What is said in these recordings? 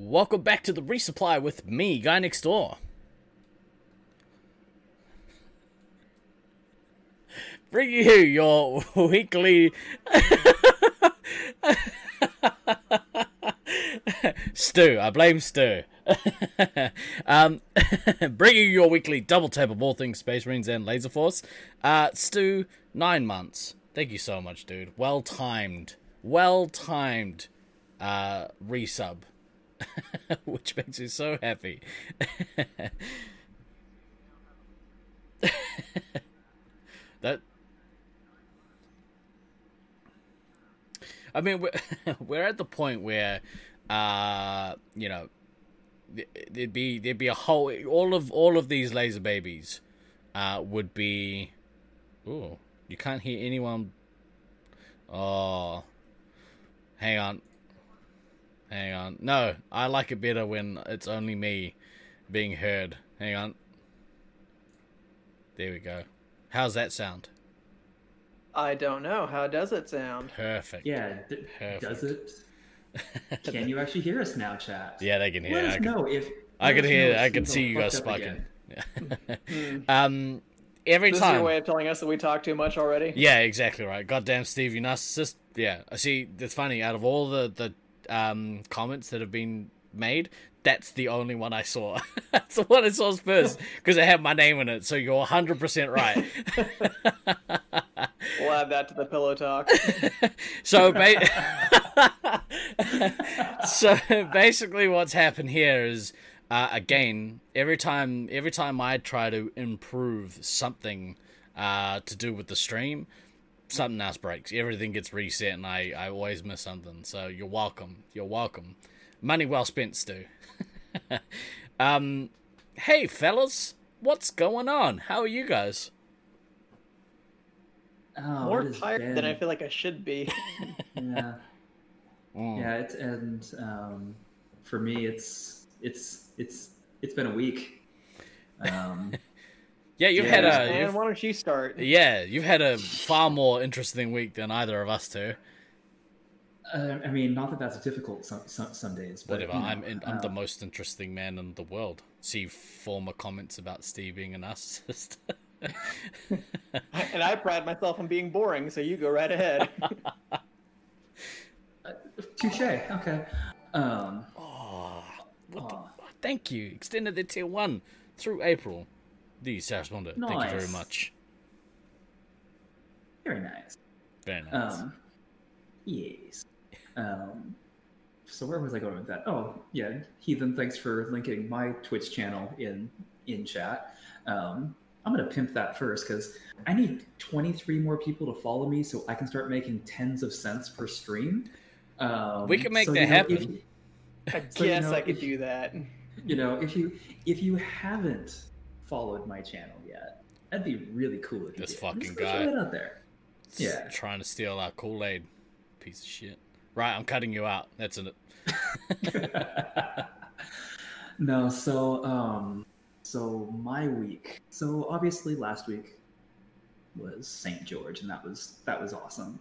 Welcome back to the resupply with me, guy next door. Bring you your weekly. Stu, I blame Stu. um, bringing your weekly double tap of all things Space Marines and Laser Force. Uh, Stu, nine months. Thank you so much, dude. Well timed. Well timed uh, resub. which makes me so happy. that I mean, we're, we're at the point where, uh, you know, there'd be there'd be a whole all of all of these laser babies, uh, would be. Oh, you can't hear anyone. Oh, hang on. Hang on. No, I like it better when it's only me being heard. Hang on. There we go. How's that sound? I don't know. How does it sound? Perfect. Yeah. D- Perfect. Does it? Can you actually hear us now, chat? Yeah, they can hear. Let I can, know if. I can hear. I can see you guys fucked up spiking. again. um, every This is time. your way of telling us that we talk too much already. Yeah, exactly right. Goddamn, Steve, you narcissist. Yeah, I see. It's funny. Out of all the the um, comments that have been made, that's the only one I saw. that's the one I saw first because it had my name in it. So you're 100 percent right. We'll add that to the pillow talk. so, ba- so basically, what's happened here is. Uh, again, every time every time I try to improve something uh, to do with the stream, something else breaks. Everything gets reset, and I, I always miss something. So you're welcome. You're welcome. Money well spent, Stu. um, hey fellas, what's going on? How are you guys? Oh, More it has tired than I feel like I should be. Yeah. Mm. Yeah, it's, and um, for me, it's it's it's it's been a week. Um, Yeah, you've Yeah, had a Man, you've- why don't you start? yeah, you've had a far more interesting week than either of us two. uh, I mean, not that that's difficult some some, some days, but Whatever. you know, I'm in, I'm uh, the most interesting man in the world. See former comments about Steve being a narcissist. And I pride myself on being boring, so you go right ahead. touche. Okay. Um, oh, what the, thank you. Extended the tier one through April. The Sarasponda. Thank you very much. very nice. Very nice. Um, yes. Um, so where was I going with that? Oh, yeah, Heathen. Thanks for linking my Twitch channel in in chat. Um, I'm gonna pimp that first because I need 23 more people to follow me so I can start making tens of cents per stream. Um, We can make so, that you know, happen. if- I So, you guess know, I could if- do that. you know, if you if you haven't followed my channel yet, that'd be really cool. If you This did. fucking guy. out there. Yeah. Trying to steal our Kool Aid. Piece of shit. Right, I'm cutting you out. That's it. no, so um so my week. So obviously last week was St. George and that was that was awesome.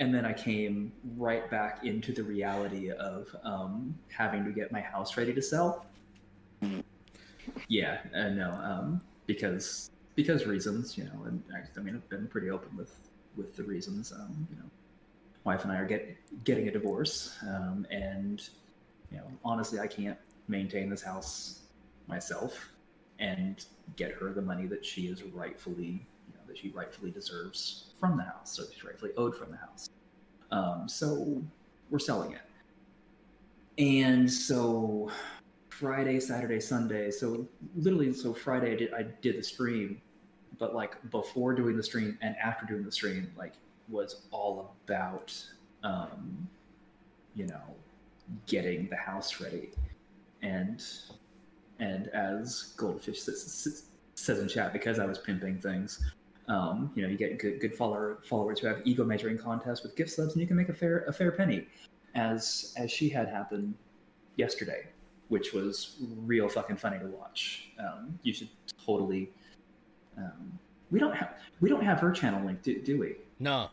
And then I came right back into the reality of um having to get my house ready to sell. Yeah, uh, no, um because because reasons, you know, and I, I mean I've been pretty open with with the reasons. Um, you know, wife and I are get, getting a divorce, um, and you know, honestly, I can't maintain this house myself and get her the money that she is rightfully, you know, that she rightfully deserves from the house, or she's rightfully owed from the house. Um, so we're selling it, and so Friday, Saturday, Sunday. So literally, so Friday I did I did the stream, but like before doing the stream and after doing the stream, like was all about, um, you know, getting the house ready, and and as Goldfish says, says in chat, because I was pimping things. Um, you know, you get good good follower, followers who have ego measuring contests with gift subs, and you can make a fair a fair penny, as as she had happened yesterday which was real fucking funny to watch. Um, you should totally. Um, we don't have we don't have her channel link, do, do we? No,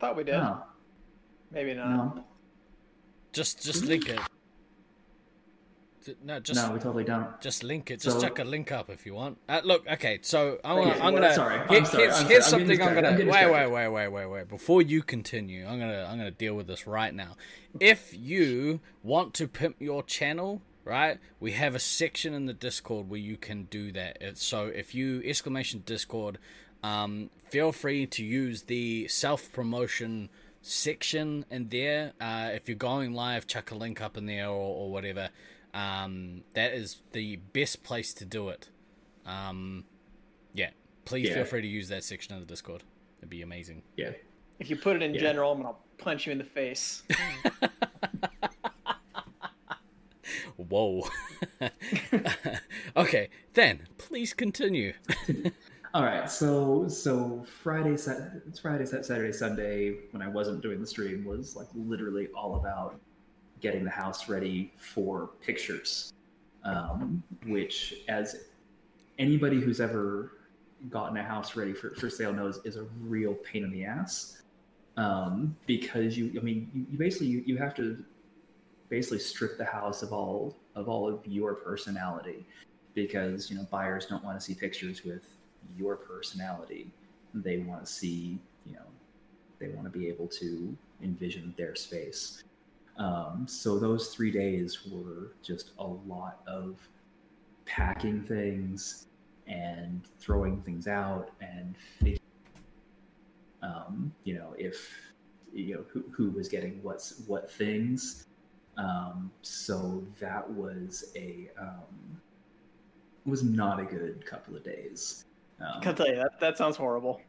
Thought we did. No, Maybe not. no. just just link it. No, just no, we totally don't. just link it. Just So- chuck a link up if you want. Uh, look, okay. So I'm gonna. I'm well, gonna. sorry, I'm here- sorry, here's I'm here's sorry, I'm something I'm gonna. I'm Wait, wait, wait, wait, wait, wait. Before you continue, I'm gonna. I'm gonna deal with this right now. If you want to pimp your channel, right? We have a section in the Discord where you can do that. It's, so if you exclamation Discord, um, feel free to use the self promotion section in there. Uh, if you're going live, chuck a link up in there or, or whatever. Um, that is the best place to do it. Um, yeah, please Yeah. feel free to use that section of the Discord. It'd be amazing. Yeah. If you put it in Yeah. general, I'm gonna punch you in the face. Whoa. okay, then please continue. All right, so so Friday, Sat- it's Friday, Saturday, Sunday when I wasn't doing the stream was like literally all about getting the house ready for pictures, um, which as anybody who's ever gotten a house ready for, for sale knows is a real pain in the ass. Um, because you I mean you, you basically you, you have to basically strip the house of all of all of your personality because you know buyers don't want to see pictures with your personality. They want to see you know they want to be able to envision their space um, so those three days were just a lot of packing things and throwing things out and figuring um, you know if you know who, who was getting what's what things um, so that was a um, was not a good couple of days um, I'll tell you that that sounds horrible.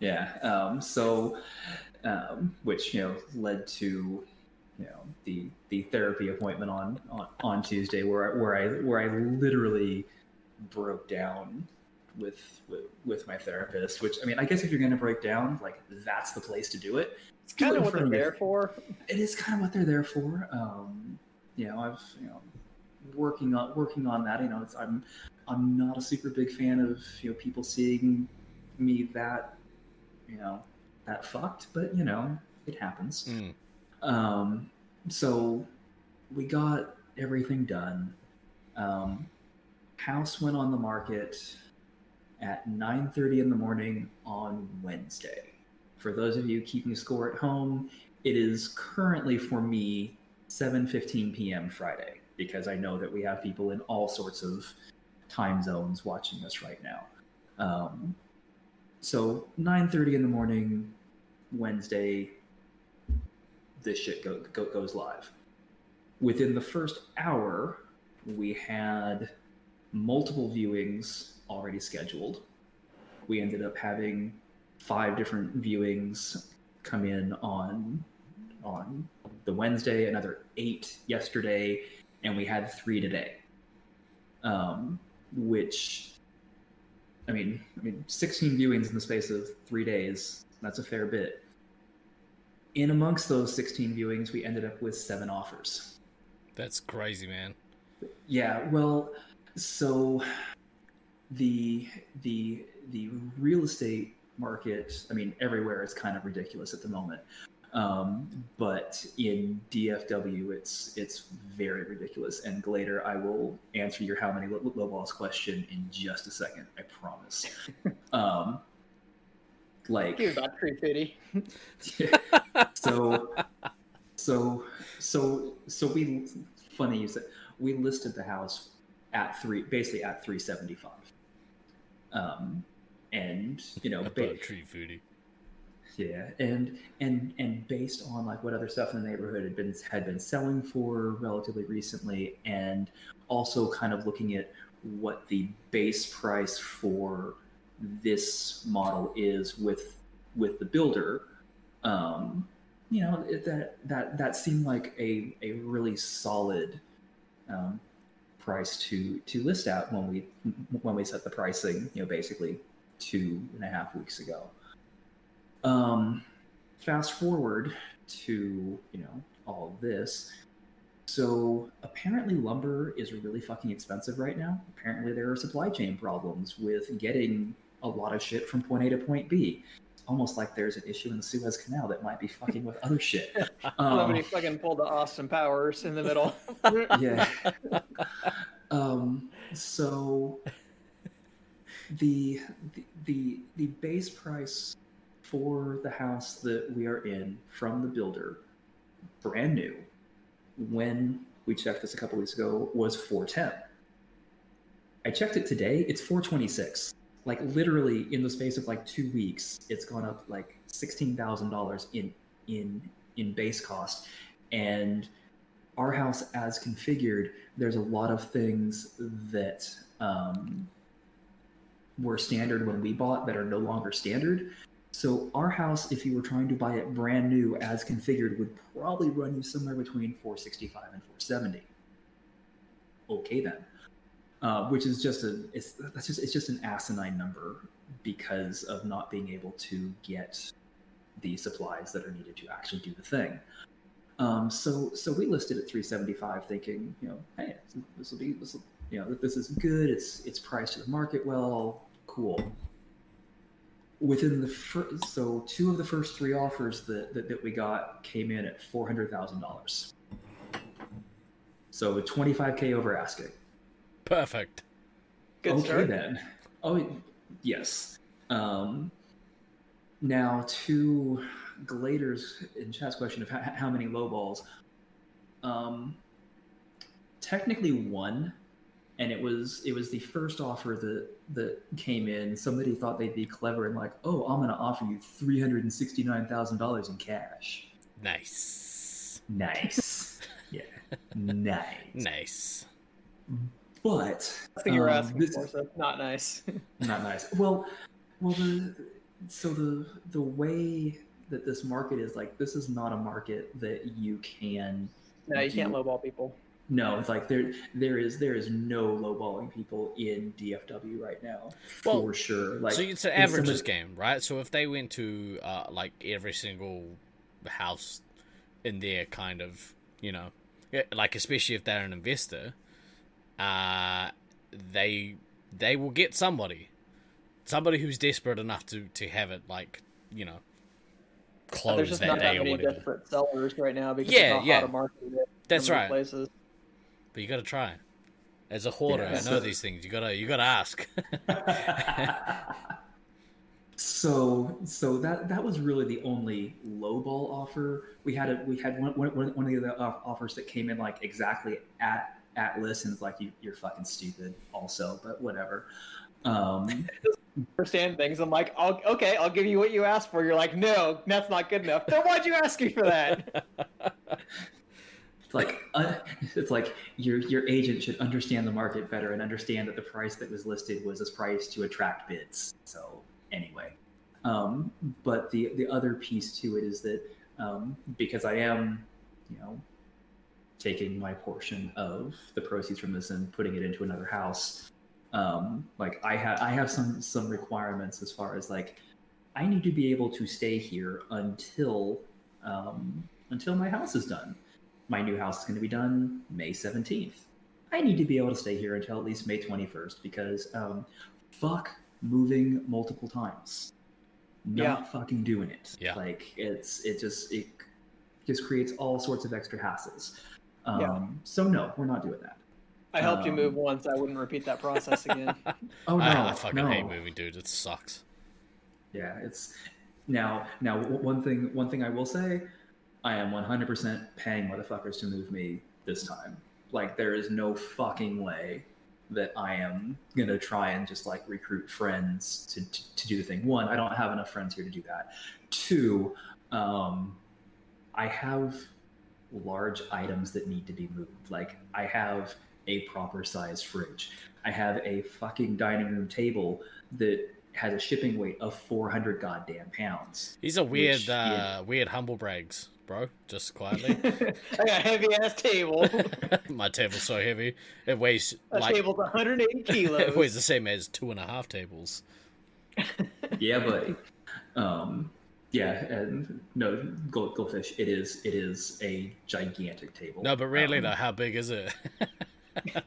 yeah. Um, so, um, which you know led to you know the the therapy appointment on on, on Tuesday, where I, where I where I literally broke down with, with with my therapist. Which I mean, I guess if you're going to break down, like that's the place to do it. It's kind of what they're front of your- there for. It is kind of what they're there for. Um, you know, I've you know working on working on that. You know, it's, I'm I'm not a super big fan of you know people seeing me that you know that fucked, but you know it happens. Mm. Um, so we got everything done. Um, house went on the market at 9:30 in the morning on Wednesday. For those of you keeping score at home, it is currently for me 7:15 p.m. Friday because I know that we have people in all sorts of time zones watching us right now. Um, so 9:30 in the morning Wednesday this shit go, go, goes live. Within the first hour, we had multiple viewings already scheduled. We ended up having five different viewings come in on on the Wednesday, another eight yesterday, and we had three today. Um, which, I mean, I mean, sixteen viewings in the space of three days. That's a fair bit in amongst those 16 viewings, we ended up with seven offers. That's crazy, man. Yeah, well, so the the the real estate market, I mean, everywhere is kind of ridiculous at the moment. Um, but in DFW, it's it's very ridiculous. And later, I will answer your how many low low balls question in just a second. I promise. um, like Give about 350. So so so so we funny you said we listed the house at three basically at 375 um and you know ba- tree foodie. yeah and and and based on like what other stuff in the neighborhood had been had been selling for relatively recently and also kind of looking at what the base price for this model is with with the builder um you know it, that that that seemed like a a really solid um price to to list out when we when we set the pricing you know basically two and a half weeks ago um, fast forward to you know all this. So apparently lumber is really fucking expensive right now. Apparently there are supply chain problems with getting a lot of shit from point A to point B. almost like there's an issue in the Suez Canal that might be fucking with other shit. Somebody Um, fucking pulled the Austin Powers in the middle. yeah. um, so the, the the the base price for the house that we are in from the builder, brand new, when we checked this a couple weeks ago, was four ten. I checked it today; it's four twenty six. Like literally in the space of like two weeks, it's gone up like sixteen thousand dollars in in in base cost, and our house as configured, there's a lot of things that um, were standard when we bought that are no longer standard. So our house, if you were trying to buy it brand new as configured, would probably run you somewhere between 465 and 470. Okay then, uh, which is just a it's that's just it's just an asinine number because of not being able to get the supplies that are needed to actually do the thing. Um, so so we listed at 375, thinking, you know, hey, this will be this will, you know, this is good. It's it's priced to the market well, cool. Within the first, so two of the first three offers that that, that we got came in at four hundred thousand dollars. So 25k over asking. Perfect. Good okay start. then. Oh yes. Um, now to Glader's in chat's question of how, how many low balls. Um, technically one, and it was it was the first offer that that came in. Somebody thought they'd be clever and like, oh, I'm going to offer you three hundred and sixty nine thousand dollars in cash. Nice. Nice. yeah. Nice. Nice. But I think you were um, asking this- for, so not nice. not nice. Well, well, the so the the way that this market is like, this is not a market that you can. no, you can't do- lowball people. No, it's like there there is there is no lowballing people in DFW right now Well, for sure. Like so it's an if averages somebody- game, right? So if they went to uh, like every single house in there, kind of, you know, like especially if they're an investor, uh, they they will get somebody, somebody who's desperate enough to to have it, like you know, close There's just that not that day or many whatever. desperate sellers right now because Yeah, of yeah. hot a market it is. in That's right. Places. But you got to try. As a hoarder, Yeah, I know so- these things. You gotta you gotta ask. so so that that was really the only lowball offer we had. A, we had one, one, one of the other offers that came in like exactly at at list, and it's like you, you're fucking stupid. Also, but whatever. Um, Understand things. I'm like, I'll, okay, I'll give you what you asked for. You're like, no, that's not good enough. Then why'd you ask me for that? It's like uh, it's like your your agent should understand the market better and understand that the price that was listed was a price to attract bids. So anyway, um, but the the other piece to it is that um, because I am, you know, taking my portion of the proceeds from this and putting it into another house, um, like I have I have some some requirements as far as like I need to be able to stay here until um, until my house is done my new house is going to be done May 17th. I need to be able to stay here until at least May 21st because um, fuck moving multiple times. Not Yeah. fucking doing it. Yeah. Like it's it just it just creates all sorts of extra hassles. Um, Yeah. So no, we're not doing that. I helped you Um, move once. I wouldn't repeat that process again. Oh no, I, I fucking no. hate moving, dude. It sucks. Yeah, it's now now one thing one thing I will say, I am 100% paying motherfuckers to move me this time. Like there is no fucking way that I am gonna try and just like recruit friends to to, to do the thing. One, I don't have enough friends here to do that. Two, um, I have large items that need to be moved. Like I have a proper size fridge. I have a fucking dining room table that has a shipping weight of 400 goddamn pounds. He's a weird, Which, uh, yeah. weird humble brags, bro. Just quietly. I got a heavy ass table. My table's so heavy it weighs That like table's 180 kilos. it weighs the same as two and a half tables. yeah, buddy. Um, yeah, and no, gold, goldfish. It is. It is a gigantic table. No, but really Um, though, how big is it?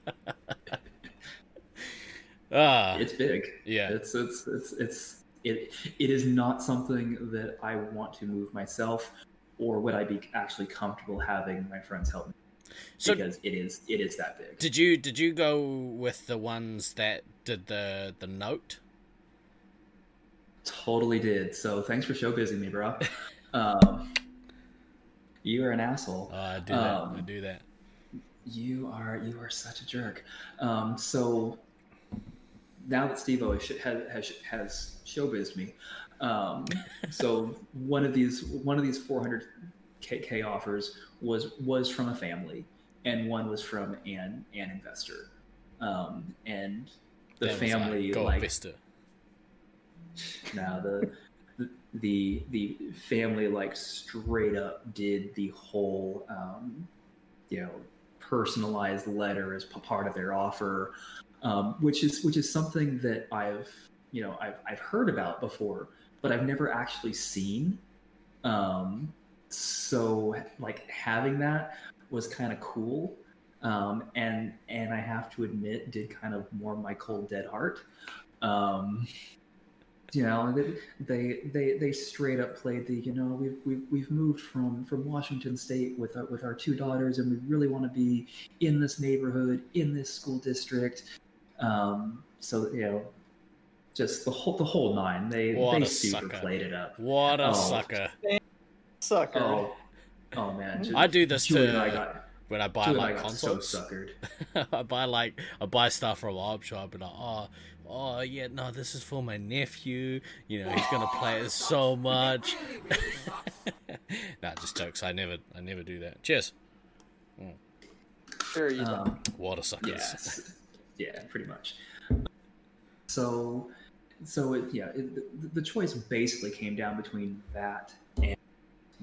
ah, it's big. yeah. It's it's it's it's it it is not something that I want to move myself, or would I be actually comfortable having my friends help me? So because it is it is that big. did you did you go with the ones that did the the note? Totally did. So thanks for showbizing me, bro. um, you are an asshole. Oh, I do that. I Um, do that. You are you are such a jerk. Um, so now that Steve O has has has me, um, so one of these one of these 400 k offers was was from a family, and one was from an an investor, um, and the That like, family Go like Vista. Now the the the family like straight up did the whole um, you know personalized letter as part of their offer, um, which is which is something that I've you know I've I've heard about before, but I've never actually seen. Um, so like having that was kind of cool. Um, and and I have to admit, did kind of warm my cold dead heart. Um, you know they, they they they straight up played the you know we've we've, we've moved from from washington state with our with our two daughters and we really want to be in this neighborhood in this school district um so you know just the whole the whole nine they What they super sucker. played it up What a Oh. sucker! Sucker. oh oh man just, I do this Julie to- I got, When I buy Julie I like got so suckered I buy like I buy stuff from a op shop and like, oh, oh yeah, no, this is for my nephew. You know, he's gonna play it so much. nah, just jokes. I never, I never do that. Cheers. Sure you don't. um, Water suckers. Yes. yeah, pretty much. So, so it, yeah, it, the, the choice basically came down between that and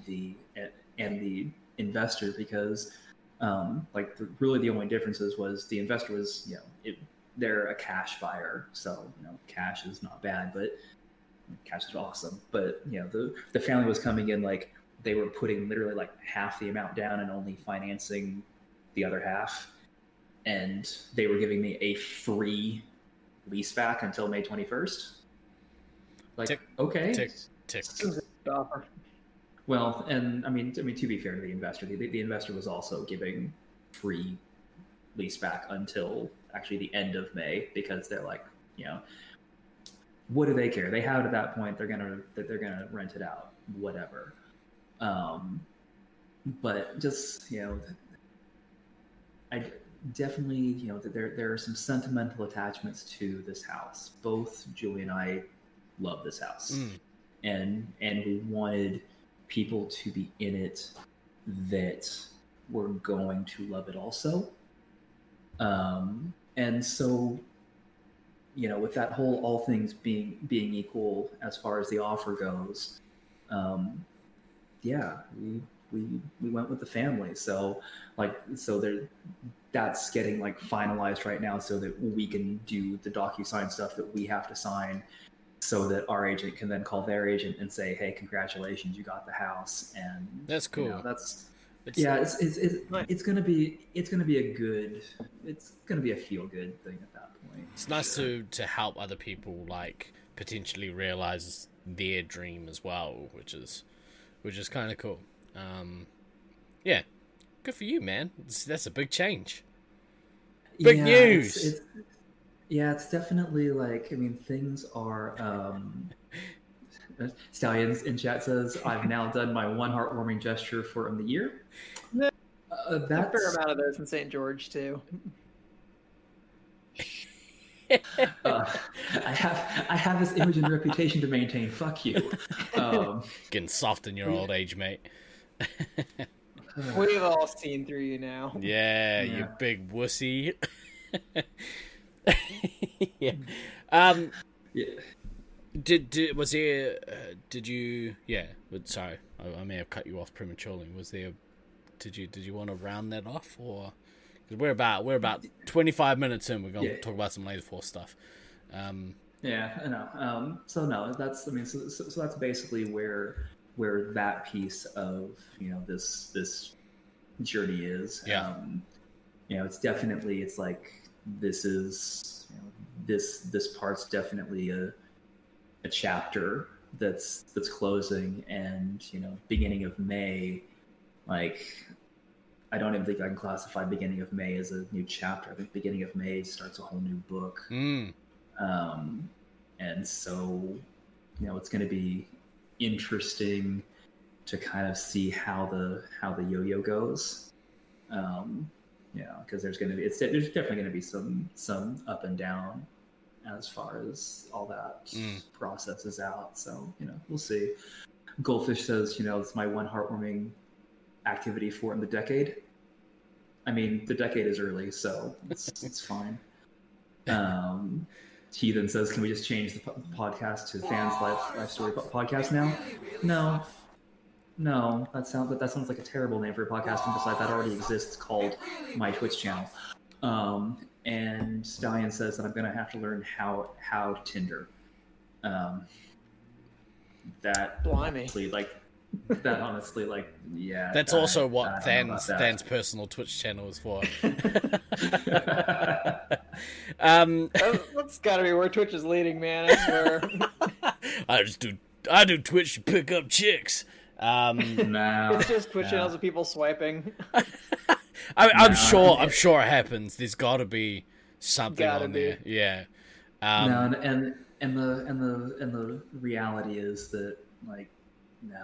the and the investor because, um, like, the, really the only differences was the investor was you know it, they're a cash buyer, so you know cash is not bad, but cash is awesome. But you know the the family was coming in like they were putting literally like half the amount down and only financing the other half and they were giving me a free lease back until May 21st. Like, Tick, okay. tick. Tick. Well, and I mean, I mean, to be fair to the investor, the, the investor was also giving free lease back until actually the end of May because they're like, you know, what do they care? They have it at that point. They're gonna that they're gonna rent it out, whatever. Um, but just you know, I definitely you know that there there are some sentimental attachments to this house. Both Julie and I love this house Mm. and and we wanted people to be in it that were going to love it also um and so you know with that whole all things being being equal as far as the offer goes um yeah we we we went with the family so like so there that's getting like finalized right now so that we can do the docu-sign stuff that we have to sign so that our agent can then call their agent and say, "Hey, congratulations, you got the house." And That's you know, cool. that's It's, yeah, it's it's it's, Nice. it's gonna be it's gonna be a good it's gonna be a feel good thing at that point. it's nice to to help other people like potentially realize their dream as well, which is which is kind of cool. Um, yeah, good for you, man. It's, that's a big change. Big Yeah, news! It's, it's, yeah, it's definitely like I mean things are. um Stallions in chat says, "I've now done my one heartwarming gesture for the year." Yeah. Uh, A fair amount of those in St. George too. uh, I have I have this image and reputation to maintain. Fuck you. Um, Getting soft in your old age, mate. We've all seen through you now. Yeah, you big wussy. yeah. Um. yeah. Did, did was there? Uh, did you? Yeah. But sorry, I, I may have cut you off prematurely. Was there? Did you? Did you want to round that off, or? Because we're about we're about twenty five minutes in. We're gonna Yeah. talk about some laser force stuff. Um. Yeah, I know. Um, so no, that's I mean, so, so, so that's basically where where that piece of you know this this journey is. Yeah. Um, you know, it's definitely it's like this is you know, this this part's definitely a a chapter that's that's closing, and you know, beginning of May, like I don't even think I can classify beginning of May as a new chapter. I think beginning of May starts a whole new book. Mm. Um, and so, you know, it's going to be interesting to kind of see how the how the yo-yo goes. Um, yeah, because there's going to be it's there's definitely going to be some some up and down as far as all that Mm. processes out. So you know, we'll see. Goldfish says, you know, it's my one heartwarming activity for in the decade. I mean, the decade is early, so it's it's fine. Um, he then says, "Can we just change the po- podcast to fans life life story po- podcast now?" No, no, that sounds that sounds like a terrible name for a podcast. And besides, that already exists called my Twitch channel. Um, and Stallion says that I'm going to have to learn how how Tinder. Um, that Blimey. honestly, like that honestly, like yeah. That's I- also what don't Than's. Than's personal Twitch channel is for. um, That- That's got to be where Twitch is leading, man. I swear. I just do I do Twitch to pick up chicks. Um, no, it's just Twitch no. channels of people swiping. I, I'm No, sure I- I'm sure it happens. There's got to be something Gotta on be. there. Yeah. Um, no, and, and and the and the and the reality is that like no,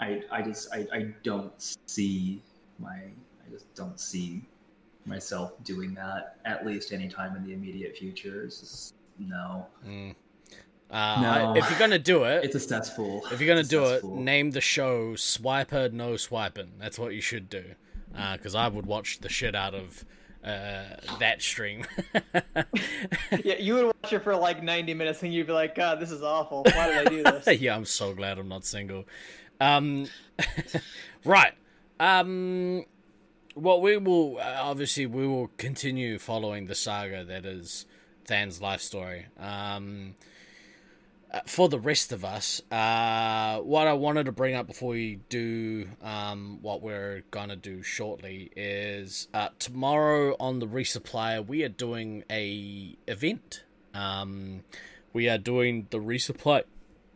I I just I, I don't see my I just don't see myself doing that at least anytime in the immediate future. It's just, no, mm. Uh, No. I- if you're gonna do it, it's a cesspool. if you're gonna It's a do it, name the show "Swiper No Swiping." That's what you should do, because I would watch the shit out of uh, that stream. yeah, you would watch it for like 90 minutes and you'd be like, God, this is awful. Why did I do this? yeah, I'm so glad I'm not single. Um, right. Um, well, we will uh, obviously we will continue following the saga that is Than's life story. Um, uh, for the rest of us, uh, what I wanted to bring up before we do um, what we're gonna do shortly is uh, tomorrow on the resupplier we are doing a event. Um, we are doing the resupply.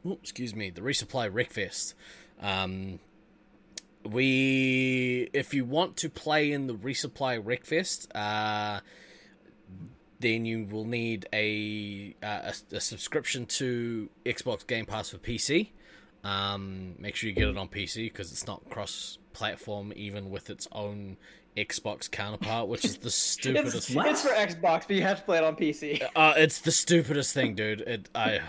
excuse me, the resupply Wreckfest. Um, we, if you want to play in the resupply Wreckfest, uh, then you will need a, uh, a a subscription to Xbox Game Pass for PC. Um, make sure you get it on PC because it's not cross-platform, even with its own Xbox counterpart, which is the It's, stupidest. it's for Xbox, but you have to play it on PC. Uh, it's the stupidest thing, dude. It I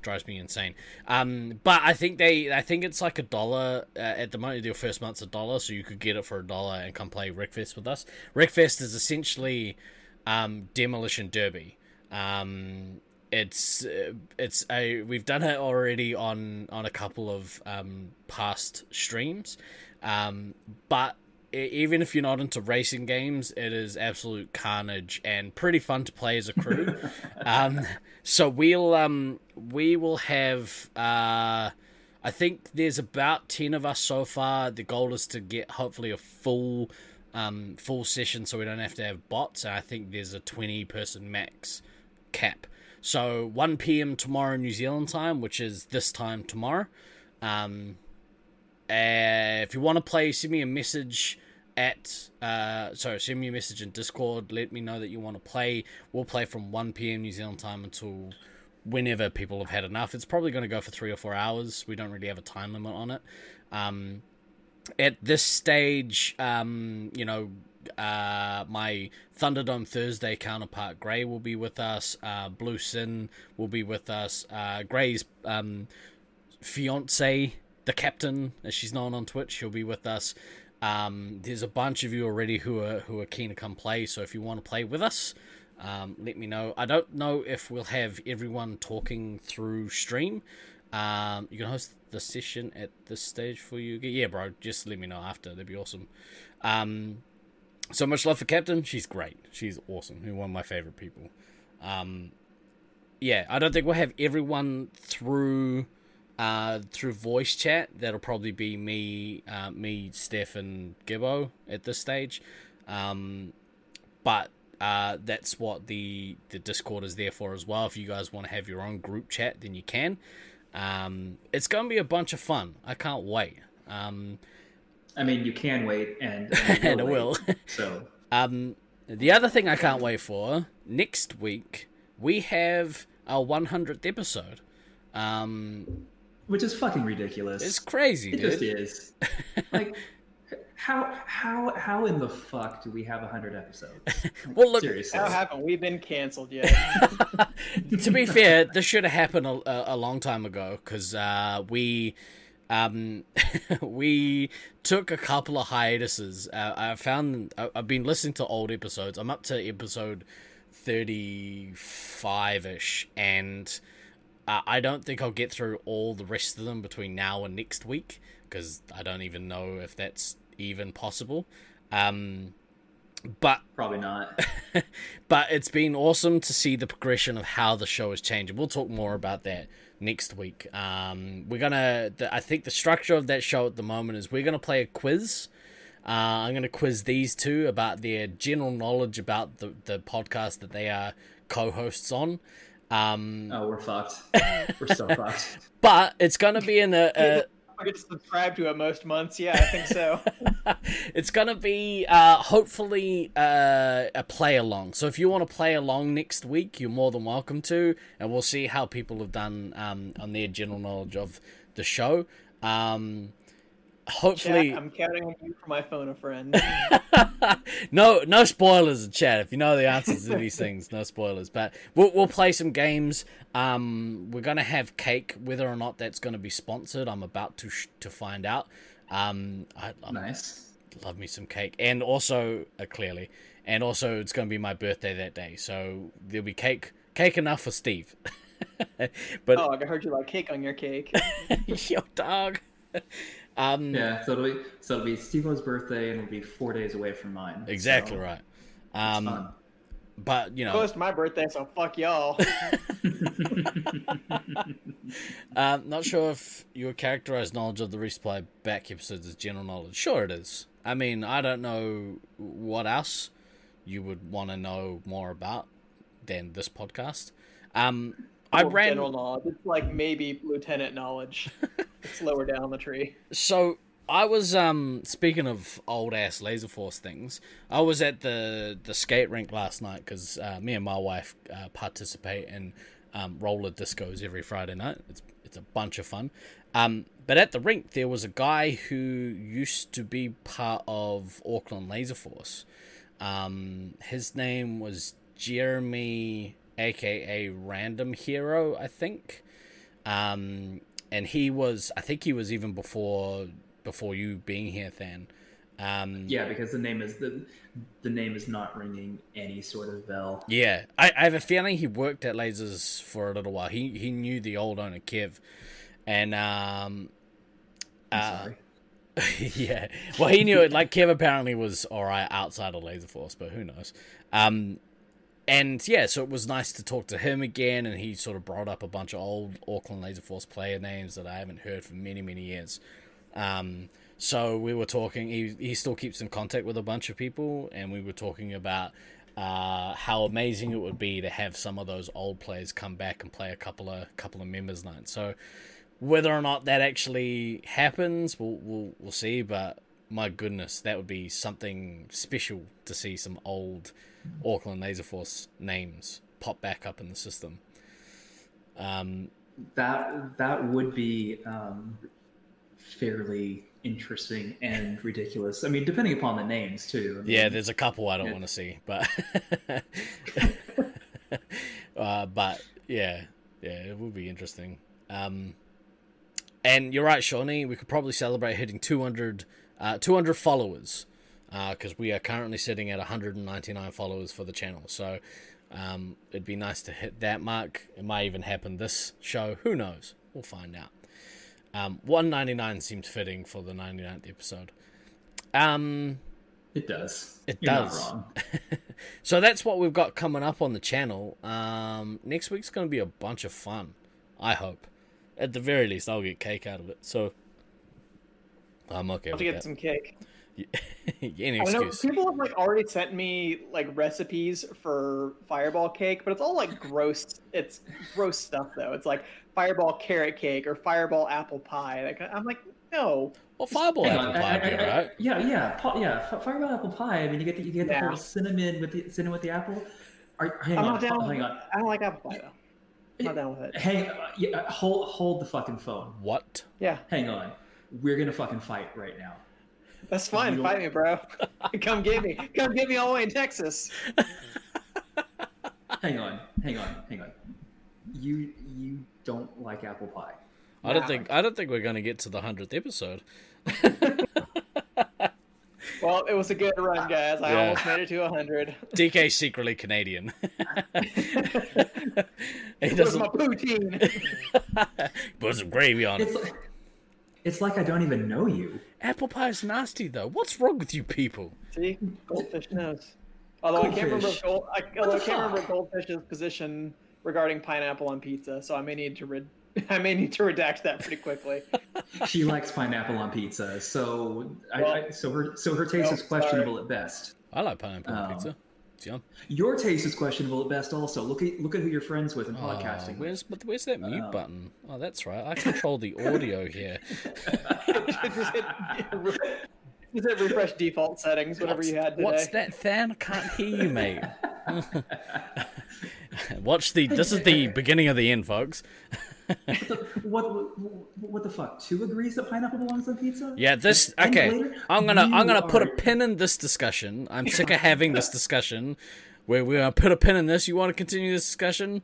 drives me insane. Um, but I think they, I think it's like a dollar uh, at the moment. Your first month's a dollar, so you could get it for a dollar and come play Wreckfest with us. Wreckfest is essentially um, demolition derby. Um, it's uh, it's a we've done it already on on a couple of um, past streams, um, but even if you're not into racing games, it is absolute carnage and pretty fun to play as a crew. um, so we'll um, we will have uh, I think there's about ten of us so far. The goal is to get hopefully a full um, full session, so we don't have to have bots. And I think there's a twenty person max cap. So 1 p.m. tomorrow New Zealand time, which is this time tomorrow. Um, uh, if you want to play, send me a message at uh, sorry, send me a message in Discord. Let me know that you want to play. We'll play from 1 p.m. New Zealand time until whenever people have had enough. It's probably going to go for three or four hours. We don't really have a time limit on it. Um, at this stage, um, you know, uh, my Thunderdome Thursday counterpart Gray will be with us. Uh, Blue Sin will be with us. Uh, Gray's um, fiance, the captain, as she's known on Twitch, she'll be with us. Um, there's a bunch of you already who are who are keen to come play. So if you want to play with us, um, let me know. I don't know if we'll have everyone talking through stream. Um, you can host the session at this stage for you. Yeah, bro. Just let me know after. That'd be awesome. Um, so much love for Captain. She's great. She's awesome. One of my favorite people. Um, yeah, I don't think we'll have everyone through uh, through voice chat. That'll probably be me, uh, me, Steph, and Gibbo at this stage. Um, but uh, that's what the the Discord is there for as well. If you guys want to have your own group chat, then you can. Um, it's going to be a bunch of fun. I can't wait. Um, I mean, you can wait, and and, And I will. wait. So um, the other thing I can't wait for next week we have our 100th episode. Um, which is fucking ridiculous. it's crazy, it just is. Like, how how how in the fuck do we have hundred episodes? Well, look- seriously. How haven't we been canceled yet? to be fair, this should have happened a, a, a long time ago because uh, we um, we took a couple of hiatuses. Uh, I found I, I've been listening to old episodes. I'm up to episode thirty five ish, and uh, I don't think I'll get through all the rest of them between now and next week because I don't even know if that's even possible. Um, but Probably not. but it's been awesome to see the progression of how the show is changing. We'll talk more about that next week. Um, we're gonna. The, I think the structure of that show at the moment is we're gonna play a quiz. Uh, I'm gonna quiz these two about their general knowledge about the the podcast that they are co-hosts on. Um, Oh, we're fucked. We're so fucked. but it's gonna be in a, a To subscribe to it most months. Yeah, I think so. it's gonna be uh, hopefully uh, a play along. So if you want to play along next week, you're more than welcome to, and we'll see how people have done um, on their general knowledge of the show. Um, hopefully, Chat, I'm counting on you for my phone a friend. no no spoilers in chat. If you know the answers to these things, no spoilers. But we'll we'll play some games. Um, we're gonna have cake. Whether or not that's gonna be sponsored, I'm about to sh- to find out. Um, I, I'm Nice. love me some cake and also uh, clearly and also it's going to be my birthday that day so there'll be cake cake enough for steve but oh, I heard you like cake on your cake. yo dog um Yeah. So it'll be so it'll be Steve-O's birthday, and it'll be four days away from mine. exactly So right um fun. but you know Close to my birthday, so fuck y'all. um not sure if your characterized knowledge of the resupply back episodes is general knowledge sure it is i mean i don't know what else you would want to know more about than this podcast um i ran general knowledge. It's like maybe lieutenant knowledge. it's lower down the tree. So I was um speaking of old ass laser force things. I was at the the skate rink last night because uh, me and my wife uh, participate in um, roller discos every Friday night. It's it's a bunch of fun. Um, but at the rink there was a guy who used to be part of Auckland Laser Force. Um, his name was Jeremy, aka Random Hero, I think. Um, and he was, I think he was even before before you being here, Than. Um, Yeah, because the name is the the name is not ringing any sort of bell. Yeah, I, I have a feeling he worked at Lasers for a little while. He he knew the old owner Kev, and um, uh, sorry. yeah. Well, he knew it. Like Kev apparently was all right outside of Laser Force, but who knows? Um, and yeah, so it was nice to talk to him again, and he sort of brought up a bunch of old Auckland Laser Force player names that I haven't heard for many many years. Um, so we were talking. He he still keeps in contact with a bunch of people, and we were talking about uh, how amazing it would be to have some of those old players come back and play a couple of couple of members nights. So whether or not that actually happens, we'll we'll, we'll see. But my goodness, that would be something special to see some old Auckland Laser Force names pop back up in the system. Um, That that would be um, fairly interesting and ridiculous. I mean, depending upon the names too. I mean, yeah, there's a couple I don't Yeah. want to see, but uh, but yeah, yeah, it would be interesting. Um, and you're right, Shawnee. We could probably celebrate hitting 200, uh, 200 followers because we are currently sitting at 199 followers for the channel. So um, it'd be nice to hit that mark. It might even happen this show. Who knows? We'll find out. Um, 199 seems fitting for the 99th episode. Um, it does. It You're does. So that's what we've got coming up on the channel. Um, next week's going to be a bunch of fun. I hope. At the very least, I'll get cake out of it. So I'm okay I'll with get that. some cake. Any I know excuse. people have like already sent me like recipes for fireball cake, but it's all like gross. It's gross stuff though. It's like fireball carrot cake or fireball apple pie. Like I'm like, no. Well, fireball Hang apple on, pie, I- would be I- alright. Yeah, yeah, pa- yeah. f- Fireball apple pie. I mean, you get the, you get the Yeah. whole cinnamon with the cinnamon with the apple. Are, hang I'm on, not down. hang with on. I don't like apple pie though. I'm not down with it. Hang, uh, yeah, hold hold the fucking phone. What? Yeah, Hang on. We're gonna fucking fight right now. that's fine. Fight me, bro. Come get me. Come get me all the way in Texas. Hang on, hang on, hang on. You you don't like apple pie. I don't think I don't think we're gonna get to the hundredth episode. Well, it was a good run, guys. I Yeah. almost made it to 100. DK secretly Canadian. he Where's my poutine? put some gravy on it. Like, it's like I don't even know you. Apple pie's nasty though. What's wrong with you people? See, goldfish knows. Although I can't remember, gold, I, although I can't remember goldfish's position regarding pineapple on pizza, so I may need to red, I may need to redact that pretty quickly. She likes pineapple on pizza, so I, Well, I, so her so her taste no, is questionable at best. I like pineapple on Oh. pizza. Um, It's yum. Your taste is questionable at best. Also, look at look at who you're friends with in Oh, podcasting. where's but where's that mute Oh. button? Oh, that's right. I control the audio here. just, hit, just hit refresh default settings, whatever What's, you had today. what's that, Than? I can't hear you, mate. Watch the. This is the beginning of the end, folks. What, what what the fuck? Two agrees that pineapple belongs on pizza? Yeah, this And okay. later, I'm gonna I'm gonna put a pin in this discussion. I'm sick of having this discussion. Where we're gonna uh, put a pin in this. You want to continue this discussion?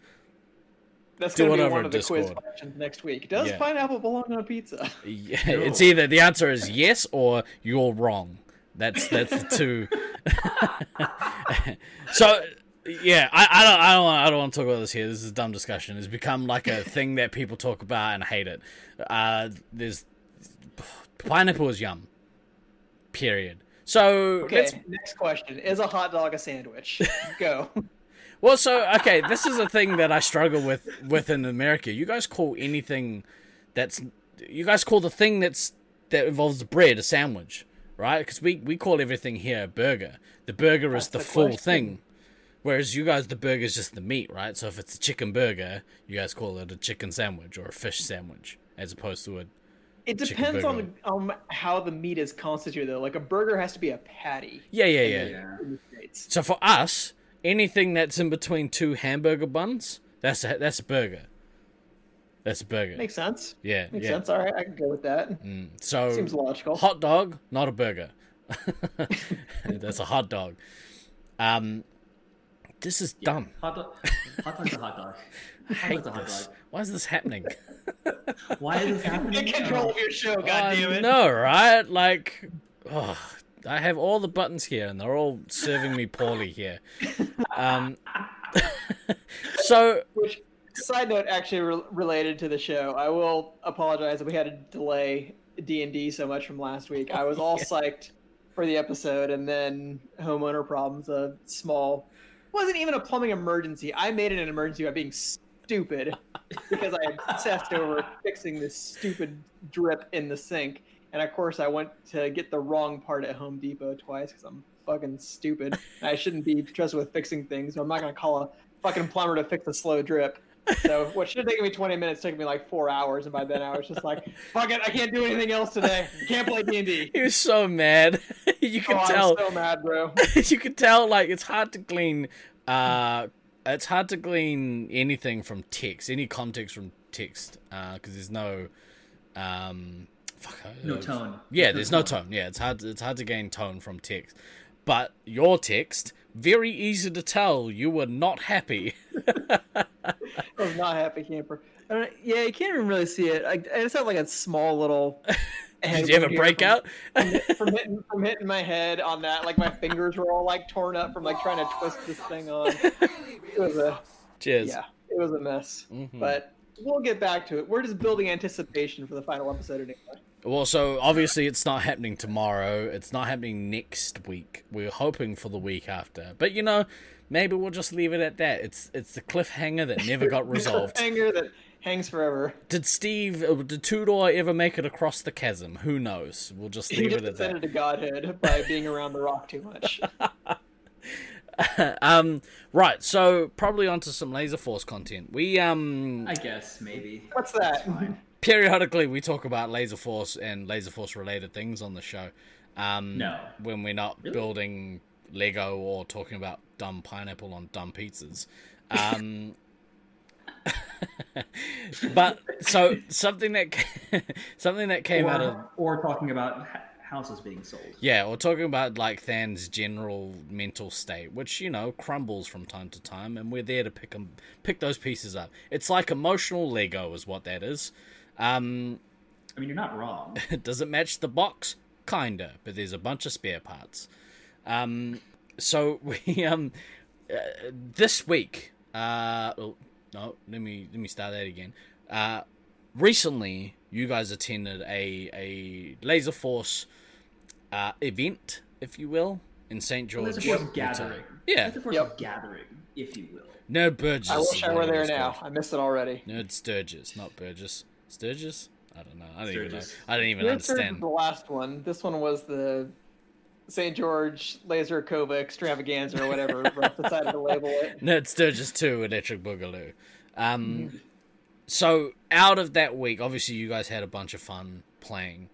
That's do going to be whatever one of the quiz questions next week. Does Yeah. pineapple belong on a pizza? Yeah, it's either the answer is yes or you're wrong. That's that's the two. so yeah, I, I don't I don't I don't want to talk about this here. This is a dumb discussion. It's become like a thing that people talk about and hate it. Uh, there's pineapple is yum. Period. So Okay, next question. Is a hot dog a sandwich? Go. Well, so okay, this is a thing that I struggle with with in America. You guys call anything that's you guys call the thing that's that involves bread a sandwich, right? Because we we call everything here a burger. The burger is That's the, the full question. thing, whereas you guys the burger is just the meat, right? So if it's a chicken burger, you guys call it a chicken sandwich or a fish sandwich, as opposed to a It depends on um, how the meat is constituted, though. Like a burger has to be a patty yeah yeah yeah. Yeah. in the States. So for us, anything that's in between two hamburger buns, that's a that's a burger. That's a burger. Makes sense. yeah, Makes yeah. sense. All right, I can go with that. So Seems logical. hot dog, not a burger. That's a hot dog. Um, this is dumb. Hot dog. Hot dog's a hot dog. I hate hot this. dog. Why is this happening? Why is this happening? Get control of your show, goddammit. No, right? Like, oh, I have all the buttons here, and they're all serving me poorly here. Um, so Which, side note, actually re- related to the show, I will apologize that we had to delay D and D so much from last week. I was all psyched for the episode, and then homeowner problems. A small, wasn't even a plumbing emergency. I made it an emergency by being stupid because I obsessed over fixing this stupid drip in the sink. And of course, I went to get the wrong part at Home Depot twice because I'm fucking stupid. I shouldn't be trusted with fixing things. So I'm not gonna call a fucking plumber to fix a slow drip. So what should have taken me 20 minutes took me like four hours, and by then I was just like, "Fuck it, I can't do anything else today. Can't play D and D." he was so mad. you Oh, can I'm tell. so mad, bro. you can tell like it's hard to glean uh it's hard to glean anything from text any context from text uh because there's no um fuck, No uh, tone. yeah there's no tone yeah it's hard it's hard to gain tone from text but your text very easy to tell you were not happy I was not happy camper. I don't, yeah, you can't even really see it. I, I just have like a small little. did you have a head wound here breakout from, from hitting from hitting my head on that? Like my fingers were all like torn up from like trying to twist this thing on. It was a cheers yeah, it was a mess. Mhm. But we'll get back to it. We're just building anticipation for the final episode anyway. Well, so obviously it's not happening tomorrow. It's not happening next week. We're hoping for the week after. But you know, maybe we'll just leave it at that. It's it's the cliffhanger that never got resolved. Cliffhanger that hangs forever. Did Steve, uh, did Tudor ever make it across the chasm? Who knows? We'll just He leave just it at ascended to godhood by being around the rock too much. um, right. So probably onto some Laser Force content. We um I guess maybe. What's That's that? Periodically we talk about Laser Force and Laser Force related things on the show. Um, No. when we're not Really? building Lego or talking about dumb pineapple on dumb pizzas. Um, but so something that something that came out of Or, or talking about houses being sold. yeah, or talking about like Than's general mental state, which you know crumbles from time to time, and we're there to pick them, pick those pieces up. It's like emotional Lego, is what that is. Um, I mean, you're not wrong. does it match the box? Kinda, but there's a bunch of spare parts. Um, so we um uh, this week. Uh, oh, no, let me let me start that again. Uh, recently, you guys attended a a Laser Force uh, event, if you will, in St. George. Laser Force Utah. gathering. Yeah. Laser Force Yep. gathering, if you will. Nerd Burgess. I wish I were there now. called. I missed it already. Nerd Sturgis, not Burgess. Sturgis? I don't know. I don't even know. I didn't even Yours was understand. the last one. This one was the St. George Laser Cova Extravaganza or whatever. Russ decided to label it. No, it's Sturgis 2 Electric Boogaloo. Um, So, out of that week, obviously, you guys had a bunch of fun playing.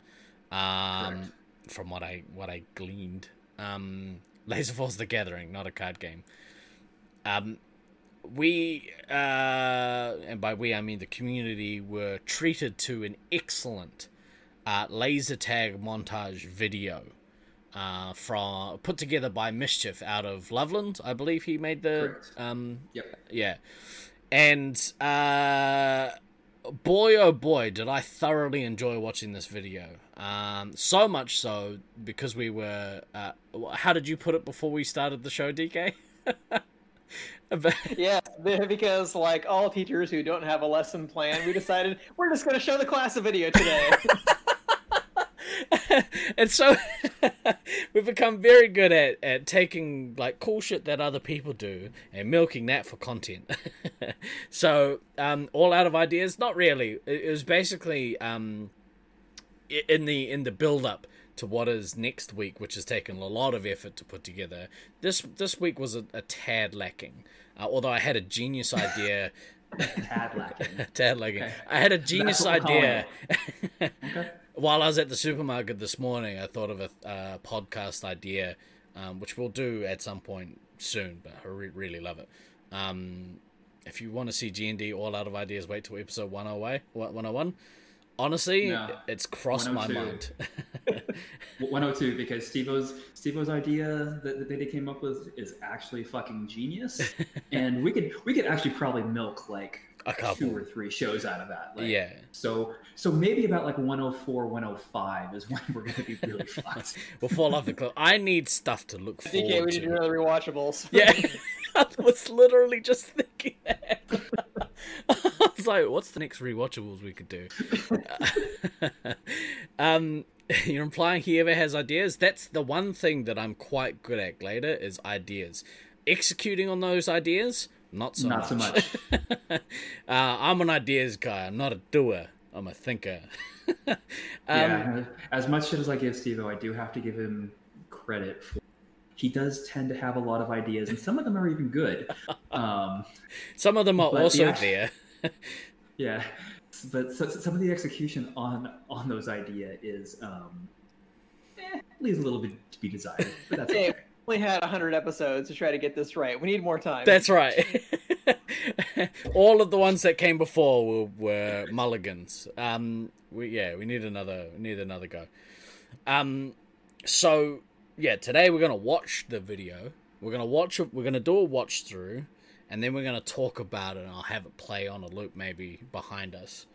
Um, from what I what I gleaned, um, Laser Force: The Gathering, not a card game. Um, we uh, and by we I mean the community were treated to an excellent uh, laser tag montage video uh, from put together by Mischief out of Loveland. I believe he made the Correct. um, Yep. yeah, and uh, boy oh boy did I thoroughly enjoy watching this video. Um, so much so because we were. Uh, how did you put it before we started the show, DK? Yeah, because like all teachers who don't have a lesson plan, we decided we're just going to show the class a video today. and so we've become very good at, at taking like cool shit that other people do and milking that for content. so um, all out of ideas, not really. It, it was basically um, in the in the build up to what is next week, which has taken a lot of effort to put together. This this week was a, a tad lacking. Uh, although I had a genius idea, Tad lacking. tad lacking. Okay. I had a genius what we're calling idea. Okay. While I was at the supermarket this morning, I thought of a uh, podcast idea, um, which we'll do at some point soon. But I re- really love it. Um, if you want to see G and D all out of ideas, wait till episode 101. 101. Honestly, No. it's crossed my oh mind. 102 because Steve-O's Steve-O's idea that, that they came up with is actually fucking genius, and we could we could actually probably milk like A couple. two or three shows out of that. Like, yeah. So so maybe about like 104, 105 is when we're going to be really fucked. We'll fall off the cliff. I need stuff to look forward DK, we need to do another rewatchables. Yeah, I was literally just thinking that. I was like, "What's the next rewatchables we could do?" um, you're implying he ever has ideas. That's the one thing that I'm quite good at, Glader, is ideas. Executing on those ideas, not so Not so much. uh, I'm an ideas guy. I'm not a doer. I'm a thinker. um, yeah, as much as I give Steve, I do have to give him credit for. He does tend to have a lot of ideas, and some of them are even good. Um, Some of them are But the also act- there. Yeah, but so, so some of the execution on on those idea is um, eh, leaves a little bit to be desired, but that's okay. We only had 100 episodes to try to get this right. We need more time. That's right. All of the ones that came before were, were mulligans. Um, we yeah, we need another we need another go. Um, so yeah, today we're gonna watch the video. We're gonna watch. We're gonna do a watch through, and then we're gonna talk about it. and I'll have it play on a loop maybe behind us.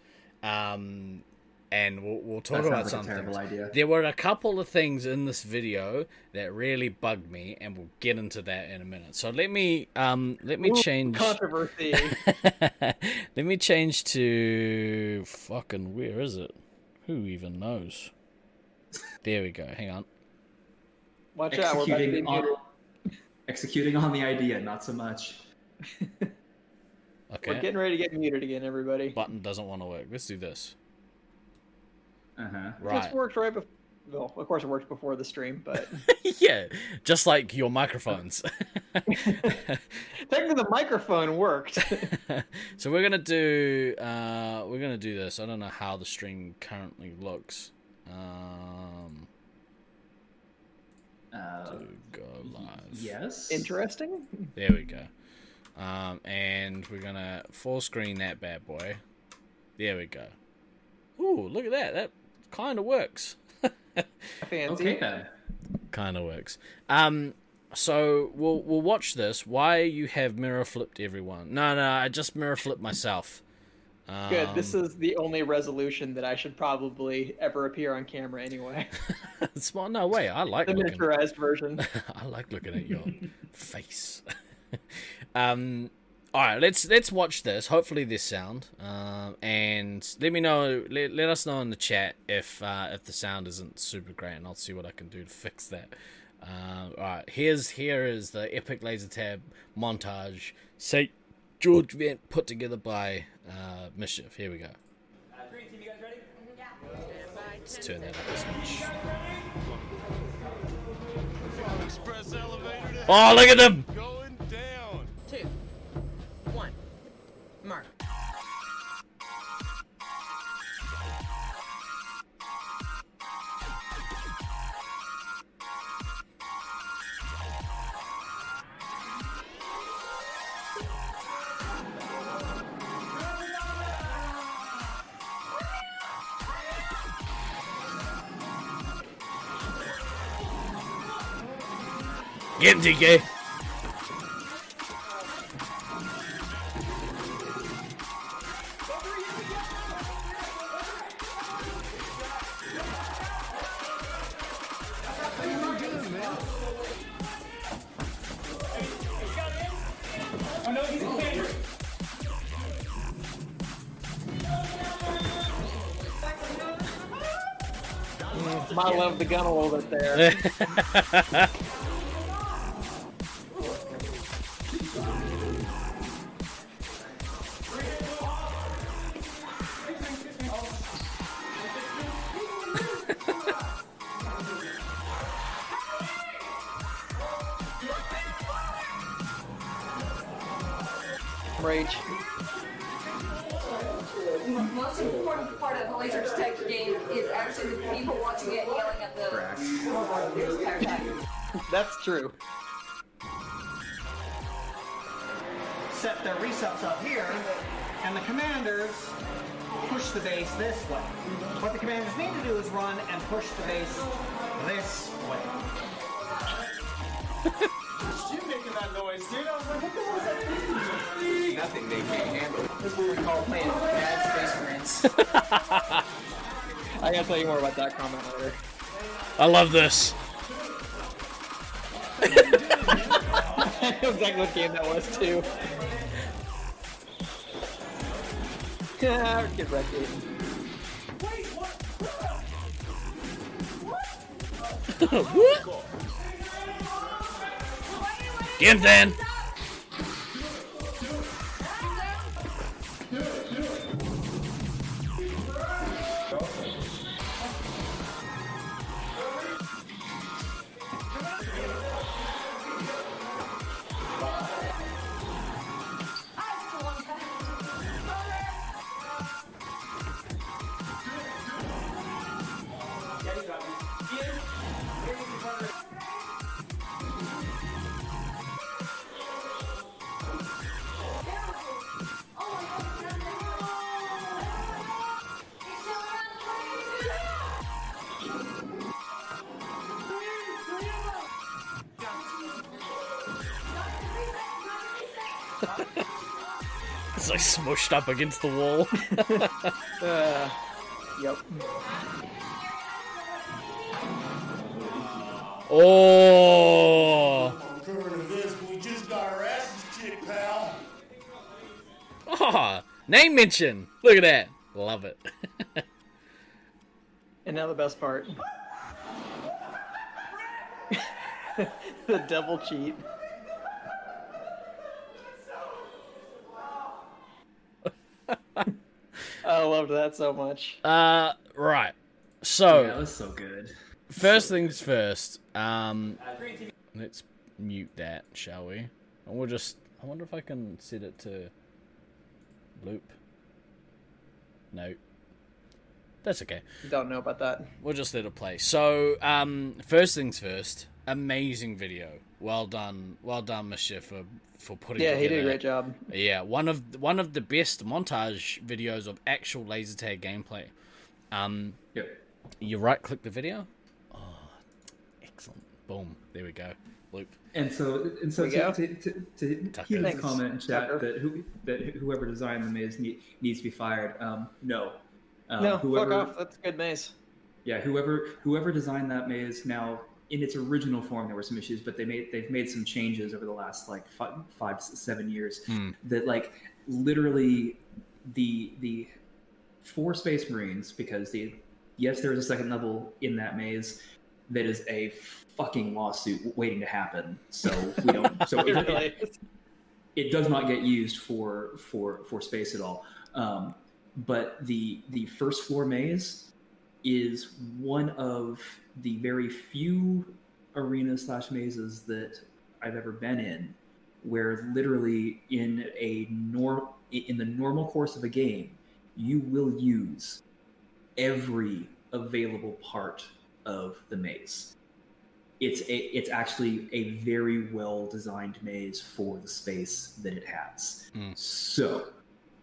Um, and we'll we'll talk That about sounds like a something. terrible idea. There were a couple of things in this video that really bugged me, and we'll get into that in a minute. So let me um let me Ooh, change. Controversy. let me change to fucking where is it? Who even knows? There we go. Hang on. Watch out. We're about to be executing on executing on the idea, not so much. Okay. We're getting ready to get muted again, everybody. Button doesn't want to work. Let's do this. Uh huh. Right. This worked right before. Well, of course, it worked before the stream, but yeah, just like your microphones. technically the microphone worked. so we're gonna do uh, we're gonna do this. I don't know how the stream currently looks. Um, Uh, to go live. yes. Interesting. There we go. Um, and we're gonna full screen that bad boy. There we go. Ooh, look at that. That kind of works. Fancy. Okay then. kind of works. Um, so we'll we'll watch this. Why you have mirror flipped everyone? No, no, I just mirror flipped myself. Um, Good. This is the only resolution that I should probably ever appear on camera anyway. small. No way. I like the looking. miniaturized version. I like looking at your face. um, all right, let's let's watch this. Hopefully, this sound. Um, and let me know. Let, let us know in the chat if uh, if the sound isn't super great, and I'll see what I can do to fix that. Um, all right, here's here is the epic laser tag montage. St. George Vent put together by uh, Mischief. Here we go. right you guys ready Let's turn that up as much. Express elevator to Oh, look at them! Get him, DK. Might love the gun a little bit there. laser tag game is actually the people watching it yelling at the Correct. the entire time. That's true. set their resets up here, and the commanders push the base this way. What the commanders need to do is run and push the base this way. You making that noise, dude? I was like, what the hell is that? Nothing they can't handle. This is what we call playing bad space marines. I gotta tell you more about that comment later. I love this. I know exactly what game that was too. Yeah, get wrecked. dude. what? Get him, Dan. Up against the wall. Uh, yep. oh. Return to this, we just got our asses kicked, pal. oh. Name mention. Look at that. Love it. And now the best part. the devil cheat. I loved that so much. Uh, right. So yeah, that was so good. first things first. Um, let's mute that, shall we? And we'll just. I wonder if I can set it to loop. No. That's okay. Don't know about that. We'll just let it play. So, um, first things first. Amazing video. Well done. Well done, Mischief, for for putting. Yeah, he did a great job. Yeah, one of one of the best montage videos of actual laser tag gameplay. Um, Yep. you right click the video. Oh, excellent! Boom. There we go. Loop. And so, and so to, to, to, to Tucker. Human's comment in chat Tucker. that who that whoever designed the maze need, needs to be fired. Um, no. Um, no, whoever, fuck off. That's a good maze. Yeah, whoever whoever designed that maze now in its original form there were some issues, but they made they've made some changes over the last like five, five seven years Hmm. that like literally the the four space marines because the yes there is a second level in that maze that is a fucking lawsuit waiting to happen. So we don't so It it, really it, is. it does not get used for for for space at all. Um, but the the first floor maze is one of the very few arenas slash mazes that I've ever been in, where literally in a norm in the normal course of a game, you will use every available part of the maze. It's a, it's actually a very well designed maze for the space that it has. Mm. So,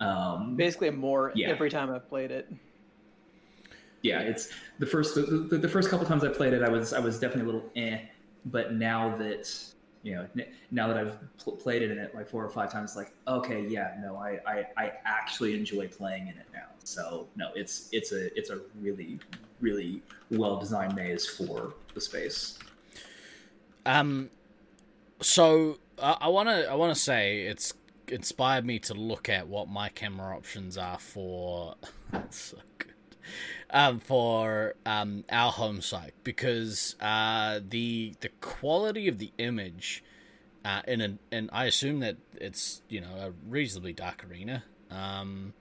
um, Basically, more Yeah. every time I've played it. Yeah, it's the first the, the, the first couple times I played it, I was I was definitely a little eh, but now that you know now that I've pl- played it in it like four or five times, like okay, yeah, no, I, I I actually enjoy playing in it now. So no, it's it's a it's a really really well designed maze for the space. Um, so I, I wanna I wanna say it's inspired me to look at what my camera options are for. so good. Um, for um our home site because uh the the quality of the image uh in an and I assume that it's you know a reasonably dark arena um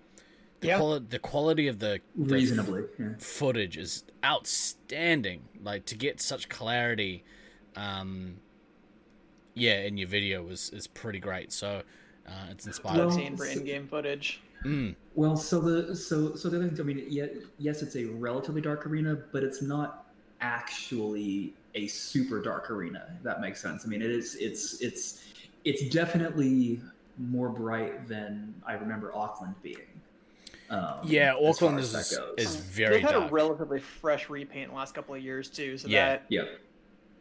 the Yeah. quali- the quality of the, the Reasonably, yeah. footage is outstanding. Like to get such clarity, um, yeah, in your video was is pretty great. So uh, it's inspired. Well, Seen for in-game footage. Mm, Well, so the so so the other thing, I mean, yeah, yes, it's a relatively dark arena, but it's not actually a super dark arena. If that makes sense. I mean, it is. It's it's it's definitely more bright than I remember Auckland being. Um, yeah, Auckland as is is very They've had dark. a relatively fresh repaint the last couple of years too, so Yeah. that yeah.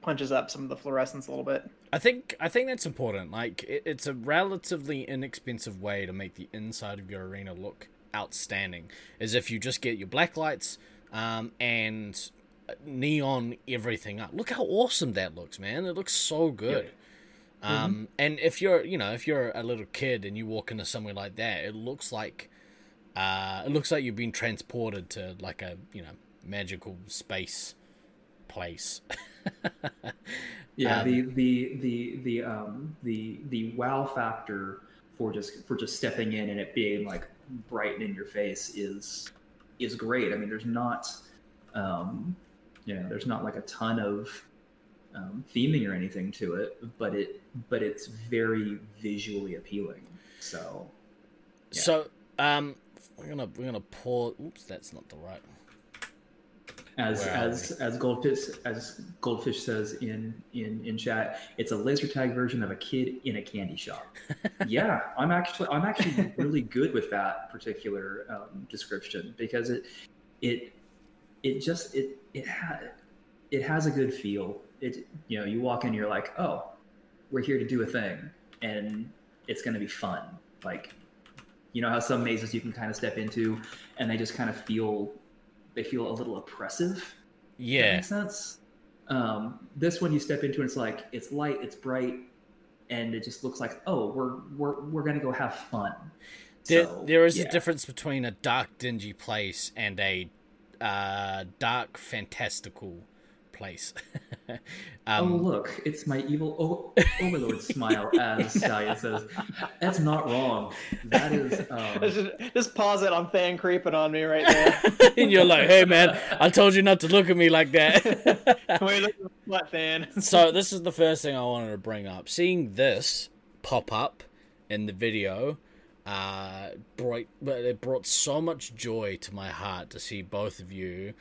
Punches up some of the fluorescence a little bit. I think I think that's important. Like it, it's a relatively inexpensive way to make the inside of your arena look outstanding. Is if you just get your black lights um, and neon everything up. Look how awesome that looks, man! It looks so good. Um, and if you're, you know, if you're a little kid and you walk into somewhere like that, it looks like, uh, it looks like you've been transported to like a, you know, magical space place. Yeah, Um, the the the the um the the wow factor for just for just stepping in and it being like bright in your face is is great. I mean, there's not um you know there's not like a ton of um, theming or anything to it, but it but it's very visually appealing. So Yeah. So, um, we're gonna we're gonna pause. Oops, that's not the right. As are as as goldfish as goldfish says in in in chat it's a laser tag version of a kid in a candy shop. Yeah i'm actually i'm actually really good with that particular um, description because it it it just it it ha- it has a good feel. It you know you walk in you're like oh we're here to do a thing and it's going to be fun. Like you know how some mazes you can kind of step into and they just kind of feel they feel a little oppressive that Yeah, makes sense. Um, this one you step into and it's like it's light, it's bright, and it just looks like oh we're we're we're gonna go have fun. there, So, there is yeah. a difference between a dark, dingy place and a uh, dark, fantastical place. oh um, look, it's my evil o- overlord smile as Stallion says, "That's not wrong. That is." Um, just, just pause it I'm fan creeping on me right there. and you're like, "Hey, man, I told you not to look at me like that." Wait, look what Than? so this is the first thing I wanted to bring up. Seeing this pop up in the video, uh, brought but it brought so much joy to my heart to see both of you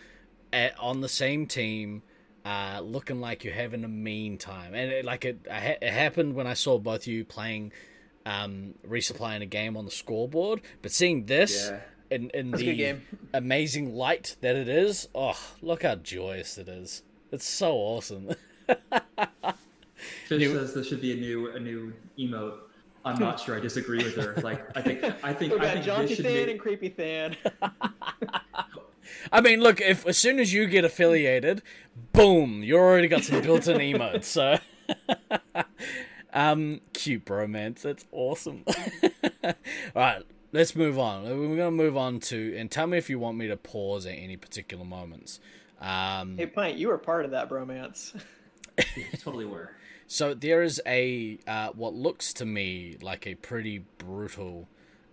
at, on the same team. Uh, looking like you're having a mean time, and it, like it, it happened when I saw both of you playing, um, resupplying a game on the scoreboard. But seeing this Yeah. in in That's the game. amazing light that it is, oh, look how joyous it is! It's so awesome. Fish You- says this should be a new a new emote. I'm not sure. I disagree with her. Like I think I think We I think Jaunty this should Than be. and Creepy Than. I mean, look, if as soon as you get affiliated, boom, you already got some built-in emotes. So, um, cute bromance. That's awesome. All right, let's move on. We're gonna move on to and tell me if you want me to pause at any particular moments. Um, hey, Pint, you were part of that bromance. You totally were. So there is a uh, what looks to me like a pretty brutal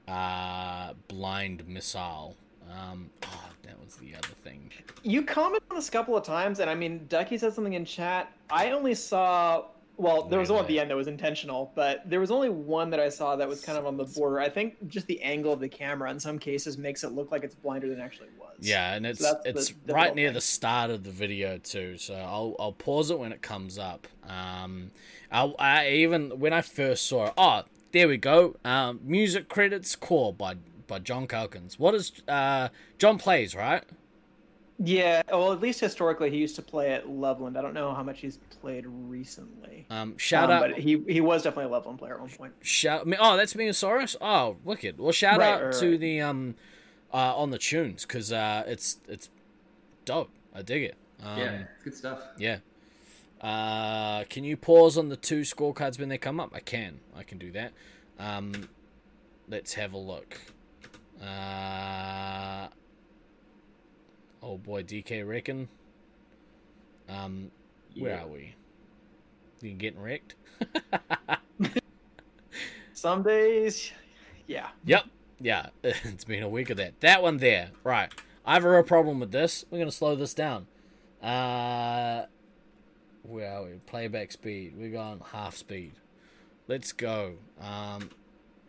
uh, blind missile. Um, oh, that was the other thing. You commented on this a couple of times, and I mean, Ducky said something in chat. I only saw. Well, there was one at the end that was intentional, but there was only one that I saw that was kind of on the border. I think just the angle of the camera in some cases makes it look like it's blinder than it actually was. Yeah, and it's the- it's the right near thing. the start of the video too. So I'll I'll pause it when it comes up. Um, I, I even when I first saw it. Oh, there we go. Um, music credits core by by John Calkins. What is uh John plays right? Yeah, well, at least historically, he used to play at Loveland. I don't know how much he's played recently. Um, shout Um, out but he he was definitely a Loveland player at one point. Shout me! Oh, that's Miosaurus. Oh, wicked. Well, shout Right, out right, to right. the um, uh, on the tunes because uh, it's it's dope. I dig it. Um, yeah, it's good stuff. yeah. Uh, can you pause on the two scorecards when they come up? I can. I can do that. Um, let's have a look. Uh, oh boy, DK reckon. Um, where are we? You getting wrecked? Some days, yeah. Yep. Yeah. It's been a week of that. That one there. Right. I have a real problem with this. We're gonna slow this down. Uh where are we? Playback speed. We're going half speed. Let's go. Um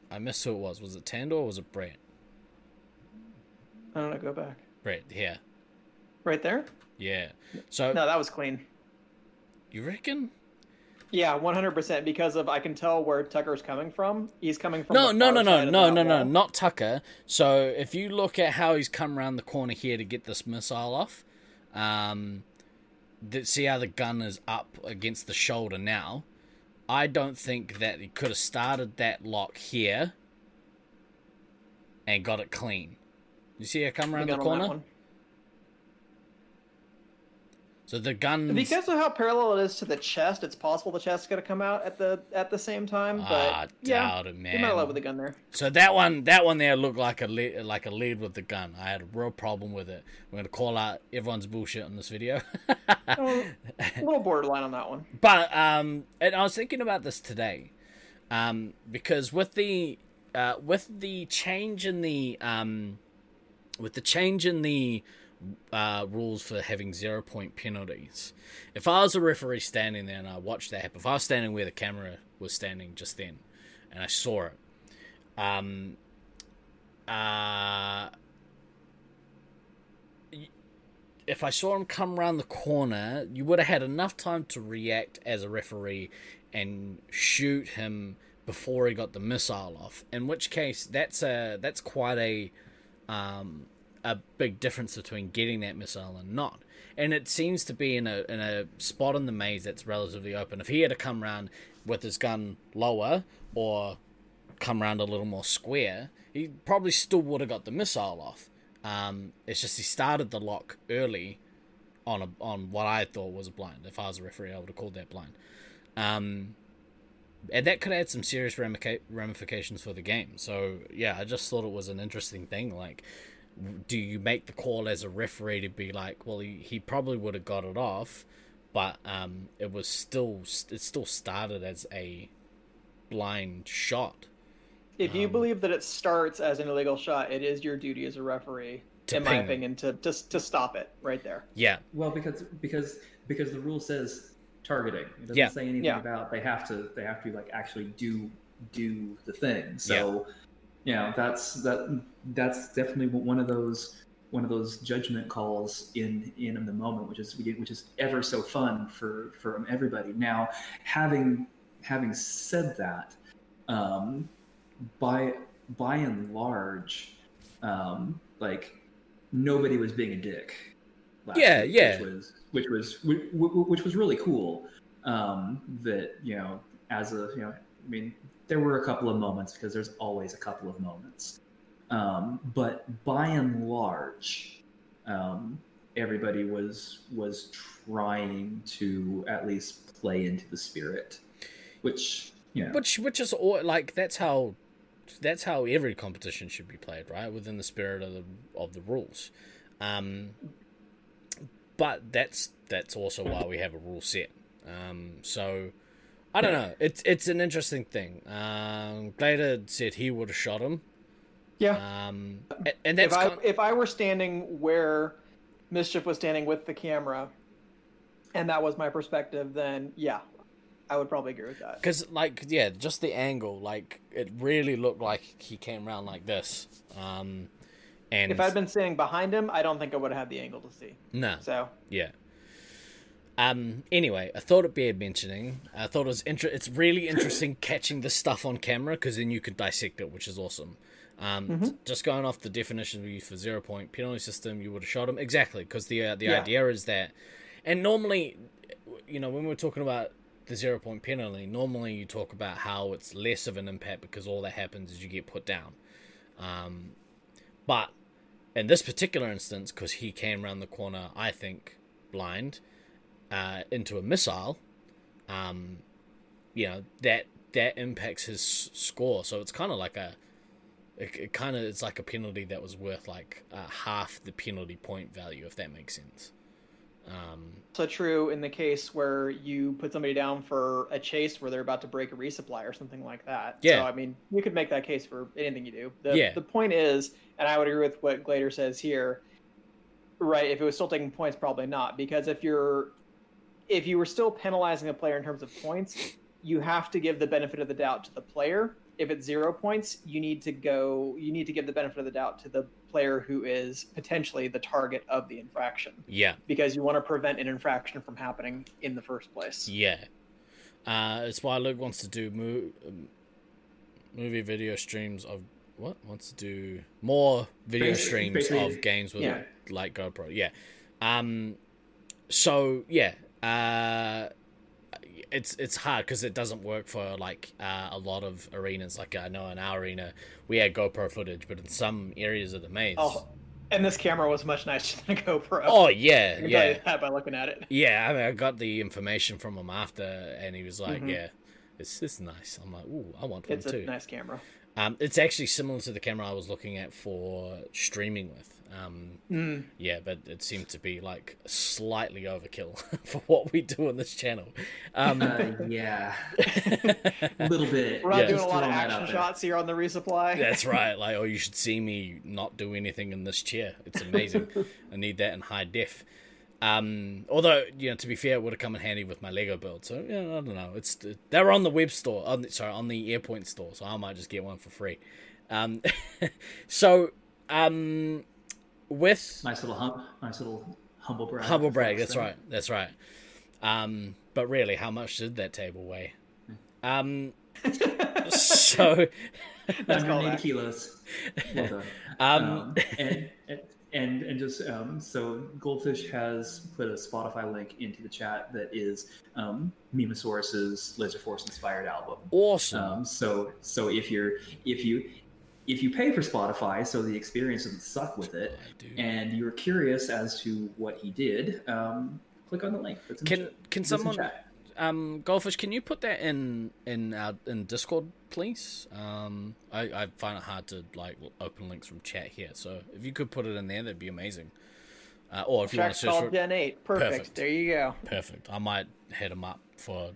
I missed who it was. Was it Tandor or was it Brett? I don't know. Go back. Right yeah. Right there. Yeah. So No, that was clean. you reckon? Yeah, one hundred percent. Because of I can tell where Tucker's coming from. He's coming from. No, no, no, no, no, no, no, not Tucker. So if you look at how he's come around the corner here to get this missile off, um, see how the gun is up against the shoulder now. I don't think that he could have started that lock here and got it clean. You see her come around the gun on that corner? So the gun. Because of how parallel it is to the chest, it's possible the chest is gonna come out at the at the same time. But Ah, yeah, doubt it, you might have man. with the gun there. So that one, that one there looked like a lead, like a lead with the gun. I had a real problem with it. We're gonna call out everyone's bullshit on this video. A little borderline on that one. But um, and I was thinking about this today, um, because with the uh, with the change in the um, with the change in the uh, rules for having zero point penalties, if I was a referee standing there and I watched that happen, if I was standing where the camera was standing just then, and I saw it, um, uh, if I saw him come around the corner, you would have had enough time to react as a referee and shoot him before he got the missile off. In which case, that's a that's quite a um, a big difference between getting that missile and not. And it seems to be in a in a spot in the maze that's relatively open. If he had to come around with his gun lower or come around a little more square, he probably still would have got the missile off. Um, it's just he started the lock early on a on what I thought was a blind. If I was a referee, I would have called that blind. Um, and that could add some serious ramifications for the game. So yeah, I just thought it was an interesting thing. Like, do you make the call as a referee to be like, well, he, he probably would have got it off, but um, it was still it still started as a blind shot. If you Um, believe that it starts as an illegal shot, it is your duty as a referee, To in my ping them. opinion, to, to to stop it right there. Yeah, Well, because because because the rule says targeting. It doesn't Yeah. say anything Yeah. about they have to they have to like actually do do the thing. So you know that's that that's definitely one of those one of those judgment calls in in the moment, which is which is ever so fun for for everybody. Now, having having said that, um, by by and large, um, like nobody was being a dick. Yeah, week, yeah. Which was which was which, which was really cool. Um, that you know, as a you know, I mean, there were a couple of moments because there's always a couple of moments. Um, but by and large, um, everybody was was trying to at least play into the spirit, which know, which which is all like that's how that's how every competition should be played, right? Within the spirit of the of the rules. Um, but that's that's also why we have a rule set. Um, so I don't know. It's it's an interesting thing. Um, Glader said he would have shot him. Yeah. Um, and if I kind- if I were standing where Mischief was standing with the camera, and that was my perspective, then yeah, I would probably agree with that. Because, like, yeah, just the angle, like, it really looked like he came around like this. Um, and If I'd been standing behind him, I don't think I would have had the angle to see. no, So yeah. Um. Anyway, I thought it bear mentioning. I thought it was inter- It's really interesting catching this stuff on camera because then you could dissect it, which is awesome. Um, t- just going off the definition we use for zero point penalty system, you would have shot him exactly because the uh, the Yeah. idea is that, and normally, you know, when we're talking about the zero point penalty, normally you talk about how it's less of an impact because all that happens is you get put down. Um, but in this particular instance, because he came around the corner, I think blind uh, into a missile, um, you know that that impacts his score. So it's kind of like a, it, it kind of it's like a penalty that was worth like uh, half the penalty point value, if that makes sense. Um, also true in the case where you put somebody down for a chase where they're about to break a resupply or something like that. Yeah. So I mean, you could make that case for anything you do. The, Yeah. The point is, and I would agree with what Glader says here. Right. If it was still taking points, probably not, because if you're if you were still penalizing a player in terms of points, you have to give the benefit of the doubt to the player. If it's zero points, you need to go. You need to give the benefit of the doubt to the player who is potentially the target of the infraction yeah, because you want to prevent an infraction from happening in the first place. yeah. Uh, it's why Luke wants to do mo- um, movie video streams of what wants to do more video Basi- streams basically- of games with yeah. like GoPro. Yeah. Um. So yeah. Uh. It's it's hard because it doesn't work for like uh, a lot of arenas. Like I know in our arena we had GoPro footage, but in some areas of the maze. Oh, and this camera was much nicer than a GoPro. Oh, yeah, I can tell yeah. you that by looking at it. Yeah, I mean, I got the information from him after, and he was like, Mhm. "Yeah, it's it's nice." I'm like, "Ooh, I want one It's a too." nice camera. Um, it's actually similar to the camera I was looking at for streaming with. Um, Mm. yeah, but it seemed to be like slightly overkill for what we do on this channel. Um, uh, yeah, a little bit. We're not Yeah. doing a lot of action shots here on the resupply. that's right. Like, oh, you should see me not do anything in this chair. It's amazing. I need that in high def. Um, although you know, to be fair, it would have come in handy with my Lego build. So yeah, I don't know. It's they were on the web store. On the, sorry, on the AirPoint store. So I might just get one for free. Um, so um, with Nice little hum, nice little humble brag. humble brag. That's right. That's right. Um, but really, how much did that table weigh? Um, so Nice 180 callback. kilos. Well done. Um, Um, and, and and and just um, so Goldfish has put a Spotify link into the chat that is um, Mimosaurus's Laser Force inspired album. awesome. Um, so so if you're if you if you pay for Spotify, so the experience doesn't suck with it, I do. and you're curious as to what he did, um, click on the link. That's in the Can chat. can That's in someone chat. um goldfish? Can you put that in in our in Discord, please? Um, I I find it hard to like open links from chat here. So if you could put it in there, that'd be amazing. Uh, or if you want Track's to search called for Gen 8. Perfect. Perfect. There you go. perfect, I might hit him up for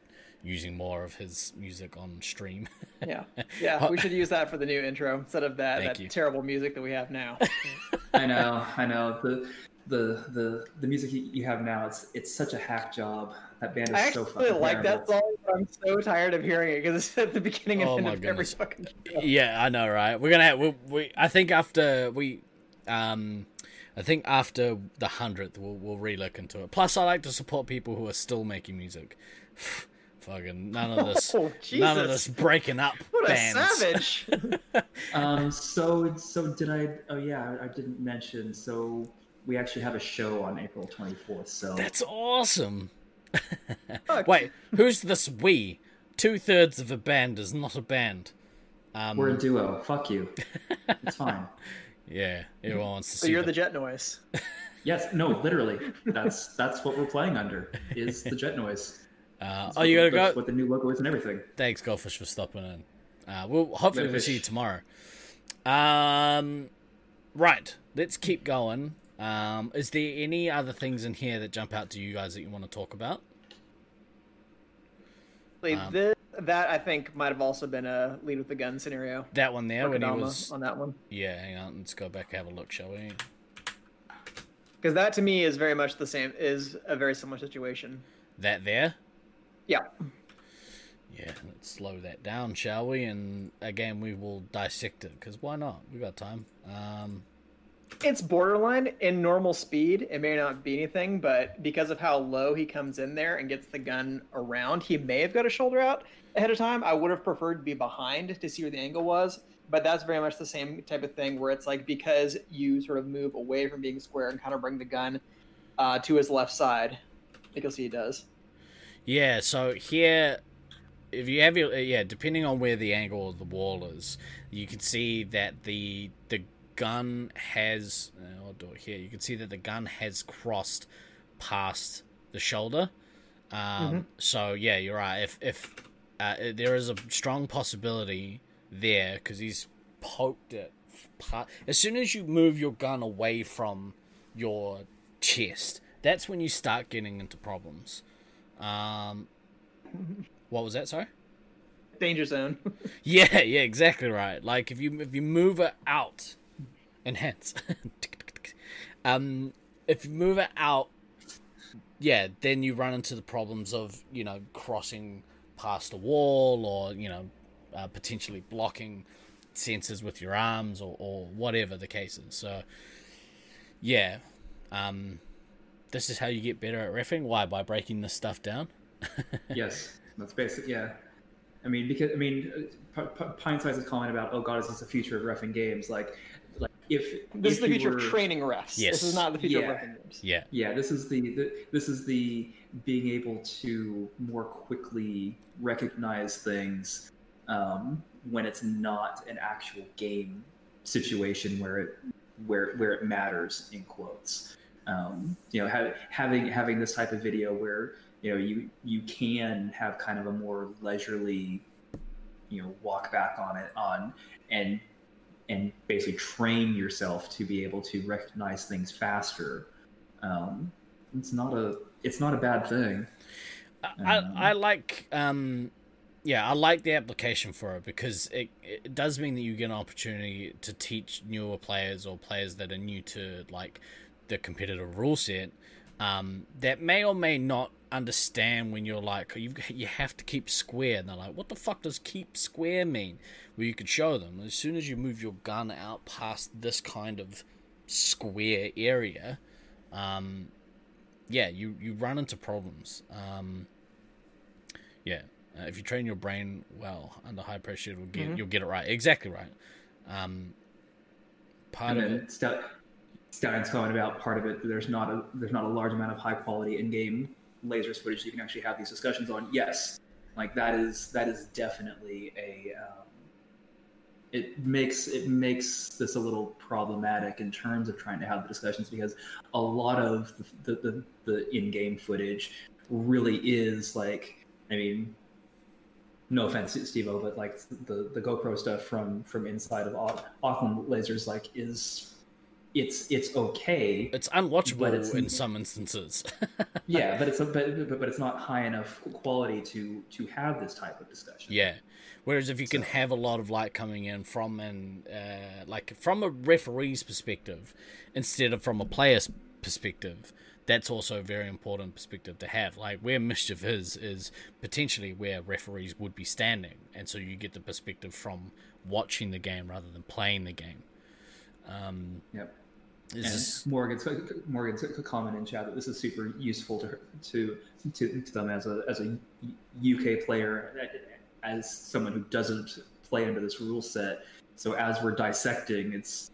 using more of his music on stream. Yeah. Yeah. We should use that for the new intro instead of that, Thank that you. terrible music that we have now. I know, I know. The the the the music you you have now, it's it's such a hack job. That band is I so actually fucking like that song, but I'm so tired of hearing it because it's at the beginning and Oh end my of every goodness. fucking show. yeah, I know, right? We're gonna have, we, we I think after we um I think after the hundredth we'll we'll re-look into it. Plus I like to support people who are still making music. Fucking none of this Oh, none of this breaking up What a bands. savage! Um, so so did I? Oh yeah, I didn't mention. So we actually have a show on April twenty fourth. So That's awesome. Wait, who's this we? Two thirds of a band is not a band. Um, we're a duo. Fuck you. It's fine. yeah, everyone wants to so see you're the- the jet noise. Yes, no, literally. That's that's what we're playing under. Is the jet noise. Uh, oh, you gotta go. What the new logo is and everything. Thanks, Goldfish, for stopping in. Uh, we'll hopefully we'll see you tomorrow. Um, right, let's keep going. Um, is there any other things in here that jump out to you guys that you want to talk about? Um, this, that I think might have also been a lead with the gun scenario. That one there when he Kodama was. on that one. Yeah, hang on. Let's go back and have a look, shall we? Because that to me is very much the same. Is a very similar situation. That there. Yeah. Yeah, let's slow that down, shall we? And again, we will dissect it because why not? We got time. Um, It's borderline in normal speed. It may not be anything, but because of how low he comes in there and gets the gun around, he may have got a shoulder out ahead of time. I would have preferred to be behind to see where the angle was, but that's very much the same type of thing where it's like because you sort of move away from being square and kind of bring the gun uh, to his left side. I think you'll see he does. Yeah, so here, if you have your yeah, depending on where the angle of the wall is, you can see that the the gun has. Uh, I'll do it here. You can see that the gun has crossed past the shoulder. Um, So yeah, you're right. If if uh, there is a strong possibility there because he's poked it. pa- As soon as you move your gun away from your chest, that's when you start getting into problems. Um, what was that? Sorry. Danger zone. Yeah, yeah, exactly right. Like if you if you move it out, enhance. um, if you move it out, yeah, then you run into the problems of you know crossing past a wall or you know uh, potentially blocking sensors with your arms or, or whatever the case is. So yeah, um, this is how you get better at refing. Why? By breaking this stuff down. yes, that's basic. Yeah, I mean, because I mean, uh, P- P- Pint Size's comment about, "Oh God, is this the future of refing games?" Like, like if This is the future were- of training refs. Yes. This is not the future Yeah. of refing games. Yeah. Yeah, this is the, the this is the being able to more quickly recognize things um, when it's not an actual game situation where it where where it matters in quotes. Um, you know, ha- having having this type of video where you know you you can have kind of a more leisurely you know walk back on it on and and basically train yourself to be able to recognize things faster. Um, it's not a it's not a bad thing. I, Um, I like um yeah I like the application for it because it, it does mean that you get an opportunity to teach newer players or players that are new to like the competitive rule set um, that may or may not understand when you're like you you have to keep square and they're like what the fuck does keep square mean well you could show them as soon as you move your gun out past this kind of square area um, yeah you you run into problems um, yeah, uh, if you train your brain well under high pressure, you'll get Mm-hmm. you'll get it right. Exactly right. Um, part and of it, Stout, Stouten's comment about part of it there's not a there's not a large amount of high quality in-game lasers footage you can actually have these discussions on. Yes like that is that is definitely a um, it makes it makes this a little problematic in terms of trying to have the discussions because a lot of the the, the, the in-game footage really is like i mean no offense steve O, but like the the gopro stuff from from inside of Au- auckland lasers like is it's it's okay. It's unwatchable it's- in some instances. yeah, but it's a, but, but but it's not high enough quality to to have this type of discussion. Yeah. Whereas if you can have a lot of light coming in from an uh, like from a referee's perspective instead of from a player's perspective, that's also a very important perspective to have. Like where mischief is is potentially where referees would be standing, and so you get the perspective from watching the game rather than playing the game. Um, Yep. It's And just- Morgan's Morgan's comment in chat that this is super useful to her, to to to them as a as a UK player, as someone who doesn't play under this rule set. So as we're dissecting, it's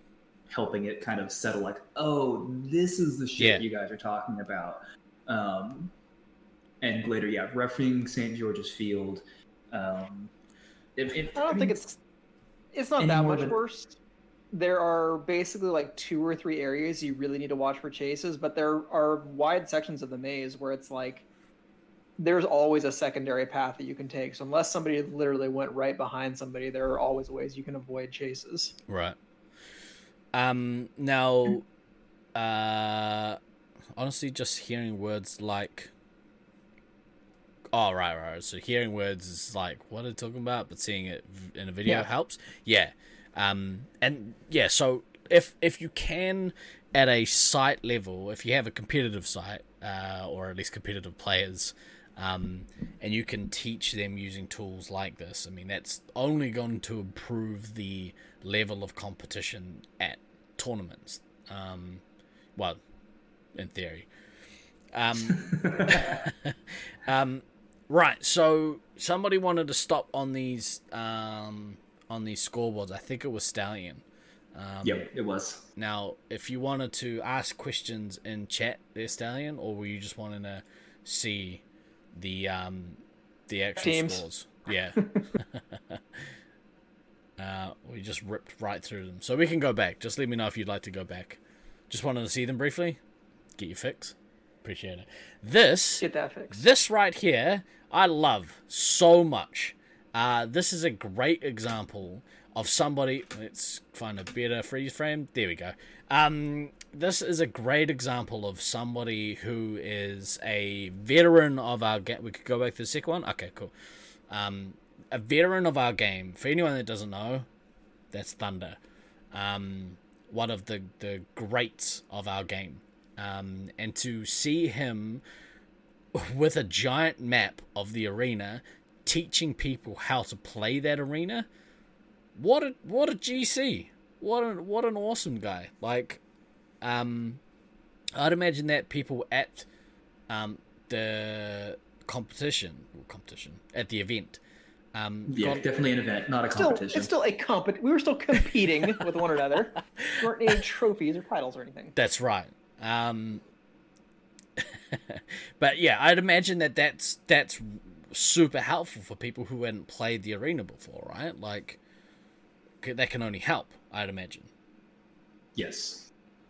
helping it kind of settle. Like, oh, this is the shit Yeah. you guys are talking about. Um, and later, yeah, refereeing St George's Field. Um, it, it- I don't mean, think it's it's not that much than- worse. There are basically like two or three areas you really need to watch for chases, but there are wide sections of the maze where it's like there's always a secondary path that you can take. So unless somebody literally went right behind somebody, there are always ways you can avoid chases. Right. Um. Now, uh, honestly, just hearing words like, "Oh, right, right." So hearing words is like what they're talking about, but seeing it in a video Yeah. helps. Yeah. Um. And yeah. So if if you can at a site level, if you have a competitive site, uh, or at least competitive players. Um, and you can teach them using tools like this. I mean, that's only going to improve the level of competition at tournaments. Um, well, in theory. Um, um, right. So somebody wanted to stop on these um, on these scoreboards. I think it was Stallion. Um, Yep, it was. Now, if you wanted to ask questions in chat, there, Stallion, or were you just wanting to see the um the actual Teams. scores? Yeah. uh, we just ripped right through them, so we can go back. Just let me know if you'd like to go back. Just wanted to see them briefly. Get your fix. Appreciate it. This Get that fixed. this right here, I love so much. Uh, this is a great example of somebody. Let's find a better freeze frame. There we go. Um, this is a great example of somebody who is a veteran of our game. We could go back to the second one. Okay, cool. Um, a veteran of our game. For anyone that doesn't know, that's Thunder. Um, one of the the greats of our game. Um, and to see him with a giant map of the arena, teaching people how to play that arena. What a what a GC! What a what an awesome guy! Like, um, I'd imagine that people at um the competition or competition at the event, um, Yeah, got- definitely an event, not a Still, competition. it's still a compet. We were still competing with one another. There weren't any trophies or titles or anything. That's right. Um, but yeah, I'd imagine that that's that's super helpful for people who hadn't played the arena before, right? Like that can only help, I'd imagine. yes,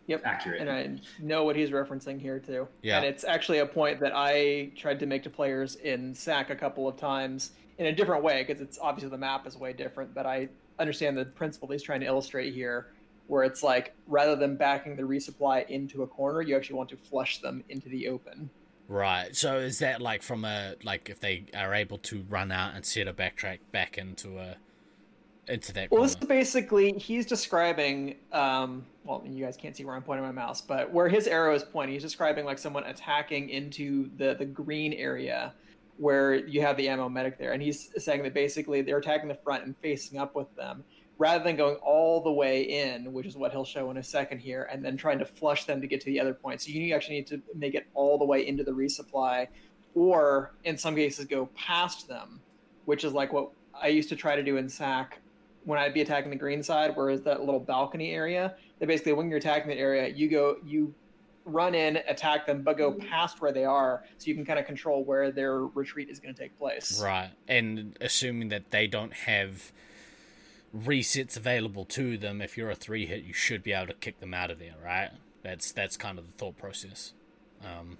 Yep. accurate. And I know what he's referencing here too. Yeah. And it's actually a point that I tried to make to players in SAC a couple of times in a different way because it's obviously the map is way different, but I understand the principle he's trying to illustrate here where it's like rather than backing the resupply into a corner, you actually want to flush them into the open. Right. So is that like from a like if they are able to run out and set a backtrack back into a into that Well, corner? this is basically he's describing. Um, well, you guys can't see where I'm pointing my mouse, but where his arrow is pointing, he's describing like someone attacking into the the green area where you have the ammo medic there, and he's saying that basically they're attacking the front and facing up with them, rather than going all the way in, which is what he'll show in a second here, and then trying to flush them to get to the other point. So you actually need to make it all the way into the resupply, or in some cases go past them, which is like what I used to try to do in SAC when I'd be attacking the green side, whereas that little balcony area, that basically when you're attacking that area, you go you run in, attack them, but go mm-hmm. past where they are, so you can kind of control where their retreat is going to take place. Right. And assuming that they don't have resets available to them, if you're a three hit, you should be able to kick them out of there, right? That's that's kind of the thought process. Um,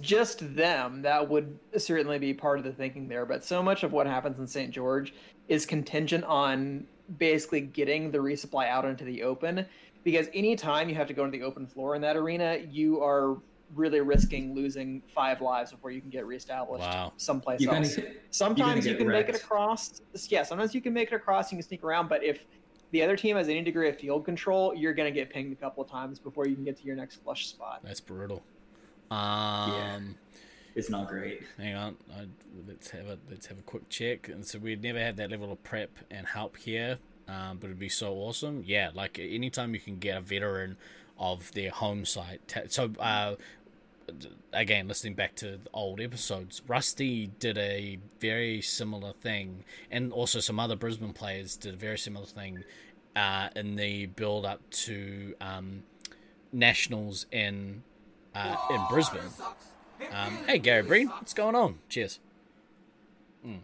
Just them, that would certainly be part of the thinking there. But so much of what happens in St. George is contingent on basically getting the resupply out into the open because anytime you have to go into the open floor in that arena, you are really risking losing five lives before you can get reestablished Wow. someplace You kinda else. get- Sometimes you can make it across. Yeah, sometimes you can make it across. You can sneak around, but if the other team has any degree of field control, you're gonna get pinged a couple of times before you can get to your next flush spot. That's brutal. Um, It's not great. hang on, I, let's have a let's have a quick check. And so we'd never had that level of prep and help here, um, but it'd be so awesome. Yeah, like anytime you can get a veteran of their home site. So uh, again, listening back to old episodes, Rusty did a very similar thing, and also some other Brisbane players did a very similar thing uh, in the build up to um, nationals in uh, in Brisbane. Um, hey, Gary Breen, what's going on? Cheers. Mm.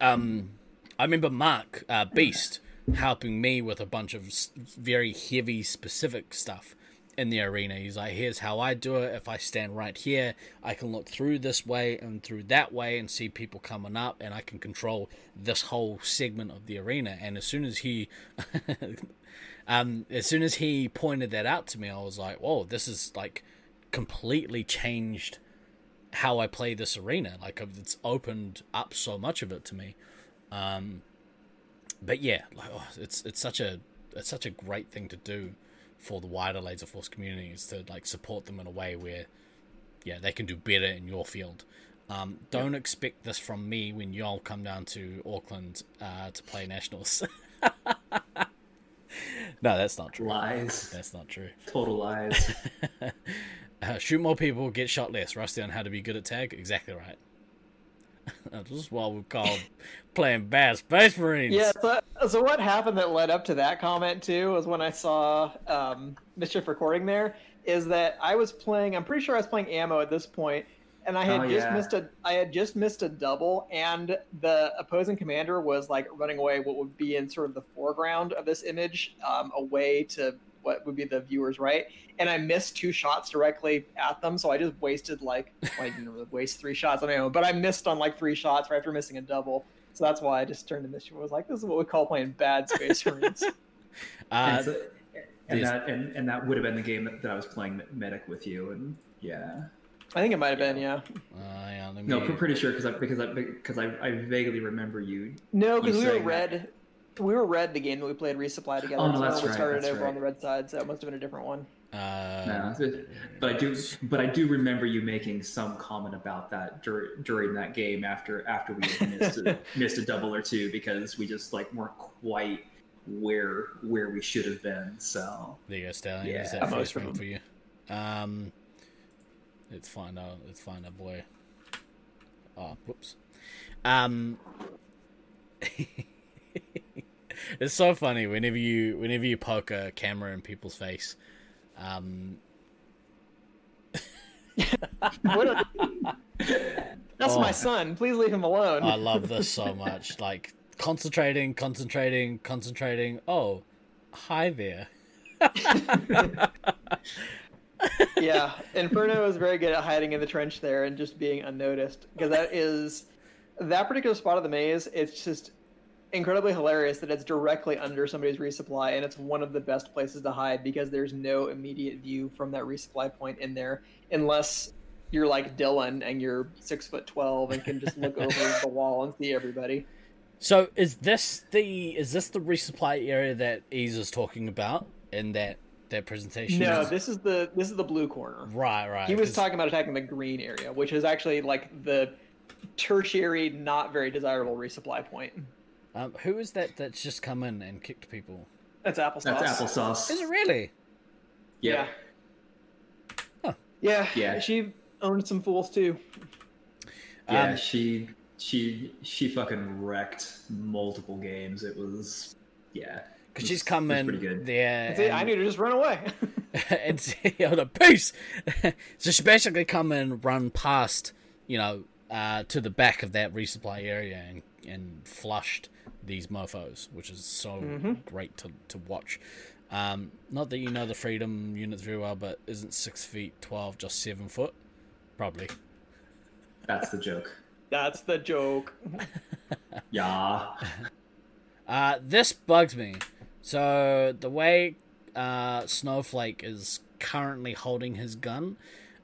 Um, I remember Mark uh, Beast helping me with a bunch of very heavy, specific stuff in the arena. He's like, "Here's how I do it. If I stand right here, I can look through this way and through that way and see people coming up, and I can control this whole segment of the arena." And as soon as he um, as soon as he pointed that out to me, I was like, "Whoa, this is like completely changed how I play this arena. Like it's opened up so much of it to me." Um, but yeah, like oh, it's it's such a it's such a great thing to do for the wider Laser Force community is to like support them in a way where yeah they can do better in your field. Um, don't expect this from me when y'all come down to Auckland uh, to play nationals. no, that's not true. Lies. That's not true. Total lies. Uh, shoot more people, get shot less. Rusty on how to be good at tag. Exactly right. this is what we call playing bad Space Marines. Yeah. So, so what happened that led up to that comment too was when I saw um, Mischief recording there. Is that I was playing? I'm pretty sure I was playing ammo at this point, and I had Oh, just yeah. missed a. I had just missed a double, and the opposing commander was like running away. What would be in sort of the foreground of this image, um, away to what would be the viewers right. And I missed two shots directly at them, so I just wasted like well, I didn't really waste three shots on ammo, but I missed on like three shots right after missing a double. So that's why I just turned to Mischief. and Was like, this is what we call playing bad Space Marines. Uh, and, so- and that and, and that would have been the game that, that I was playing medic with you, and yeah. I think it might have been, yeah. uh, yeah, let No, me- I'm pretty sure because I because I because I, I vaguely remember you. No, because You we were red. We were red the game that we played resupply together. Oh, no, so that's we right, started that's over right. on the red side, so it must have been a different one. uh, No, but I do but I do remember you making some comment about that dur- during that game after after we missed a, missed a double or two because we just like weren't quite where where we should have been. So There you go, Stallion. Yeah, There's that first of round for you. Um, let's find out. Let's find out, boy. Oh, whoops. Um, it's so funny whenever you whenever you poke a camera in people's face. Um, That's Oh. my son. Please leave him alone. I love this so much. Like concentrating, concentrating, concentrating. Oh, hi there. yeah, Inferno is very good at hiding in the trench there and just being unnoticed because that is that particular spot of the maze. It's just incredibly hilarious that it's directly under somebody's resupply and it's one of the best places to hide because there's no immediate view from that resupply point in there unless you're like Dylan and you're six foot twelve and can just look over the wall and see everybody. So is this the is this the resupply area that Ease is talking about in that that presentation? No, this is the this is the blue corner. right, right. He was 'cause- talking about attacking the green area, which is actually like the tertiary, not very desirable resupply point. Um, who is that that's just come in and kicked people? That's applesauce. that's applesauce. Is it really? Yeah. Huh. Yeah. Yeah. She owned some fools too. Yeah, Um, she she she fucking wrecked multiple games. It was yeah. Because she's was- come in pretty good. there. See, I and- need to just run away. and say, oh, the peace. so she basically come and run past, you know, uh, to the back of that resupply area and, and flushed these mofos, which is so great to, to watch. Um, not that you know the freedom units very well, but isn't six feet twelve just seven foot? Probably. That's the joke. That's the joke. Yeah. Uh, this bugs me. So the way uh, Snowflake is currently holding his gun,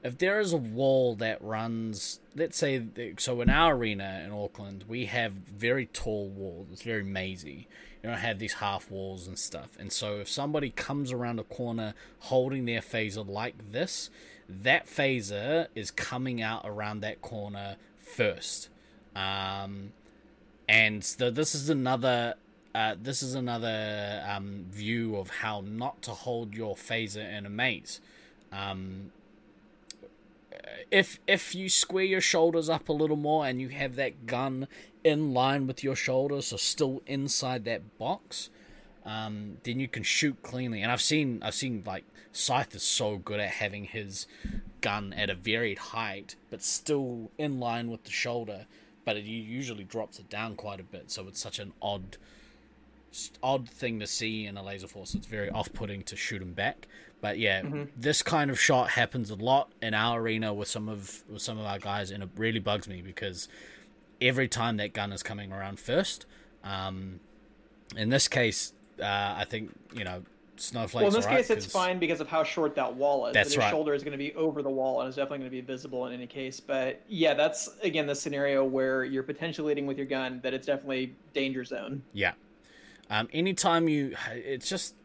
if there is a wall that runs, let's say, so in our arena in Auckland, we have very tall walls. It's very mazy. You don't have these half walls and stuff. And so if somebody comes around a corner holding their phaser like this, that phaser is coming out around that corner first. Um, and so this is another uh, this is another um, view of how not to hold your phaser in a maze. Um, if if you square your shoulders up a little more and you have that gun in line with your shoulders, so still inside that box, um, then you can shoot cleanly. And I've seen I've seen like Scythe is so good at having his gun at a varied height, but still in line with the shoulder. But it usually drops it down quite a bit, so it's such an odd odd thing to see in a laser force. It's very off-putting to shoot him back. But yeah, mm-hmm. this kind of shot happens a lot in our arena with some of with some of our guys, and it really bugs me because every time that gun is coming around first, um, in this case, uh, I think you know snowflakes. Well, in this right, case, it's fine because of how short that wall is. That's his right. shoulder is going to be over the wall and is definitely going to be visible in any case. But yeah, that's again the scenario where you're potentially leading with your gun. That it's definitely danger zone. Yeah. Um, anytime you, it's just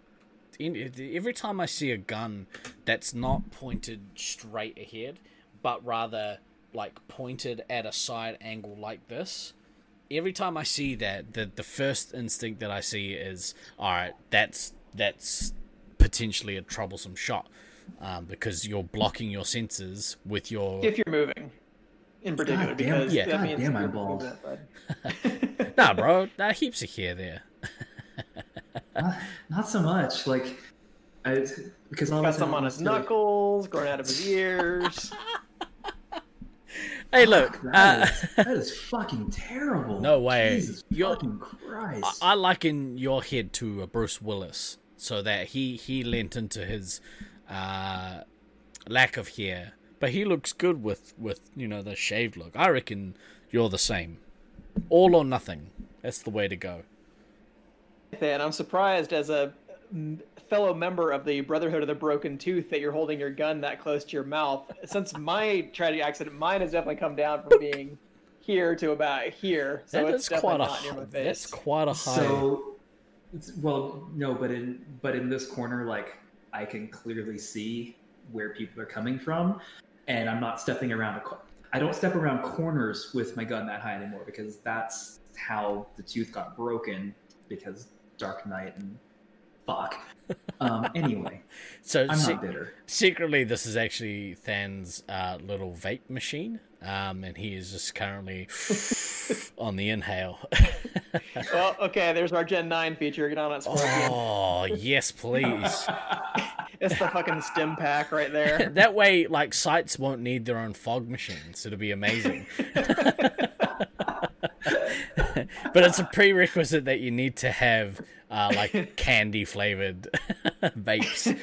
every time I see a gun that's not pointed straight ahead, but rather like pointed at a side angle like this. Every time I see that, the the first instinct that I see is, all right, that's that's potentially a troublesome shot, um, because you're blocking your senses with your. If you're moving, in particular, God because damn, yeah. that God means damn, I'm bald. moving, nah, bro, that heaps of hair there. not, not so much. Like, I, because all Got some on his was like, knuckles, growing out of his ears. Hey, look, That, uh, is, that is fucking terrible. No way. Jesus You're- fucking Christ. I, I liken your head to a Bruce Willis, so that he he lent into his uh, lack of hair, but he looks good with with you know the shaved look. I reckon you're the same, all or nothing. That's the way to go. And I'm surprised as a fellow member of the Brotherhood of the Broken Tooth that you're holding your gun that close to your mouth. Since my tragic accident, mine has definitely come down from being here to about here, so That it's definitely quite a not near my face. that's quite a high. So, it's, well, no, but in but in this corner, like I can clearly see where people are coming from, and I'm not stepping around a. cor- I don't step around corners with my gun that high anymore because that's how the tooth got broken because Dark Knight and fuck. Um, anyway, so I'm se- not bitter. secretly, this is actually Than's uh, little vape machine, um, and he is just currently on the inhale. Well, okay, there's our Gen 9 feature. Get on it, Scorpion. oh yes, please. It's the fucking stim pack right there. that way, like sites won't need their own fog machines. It'll be amazing. but it's a prerequisite that you need to have uh, like candy flavored vapes.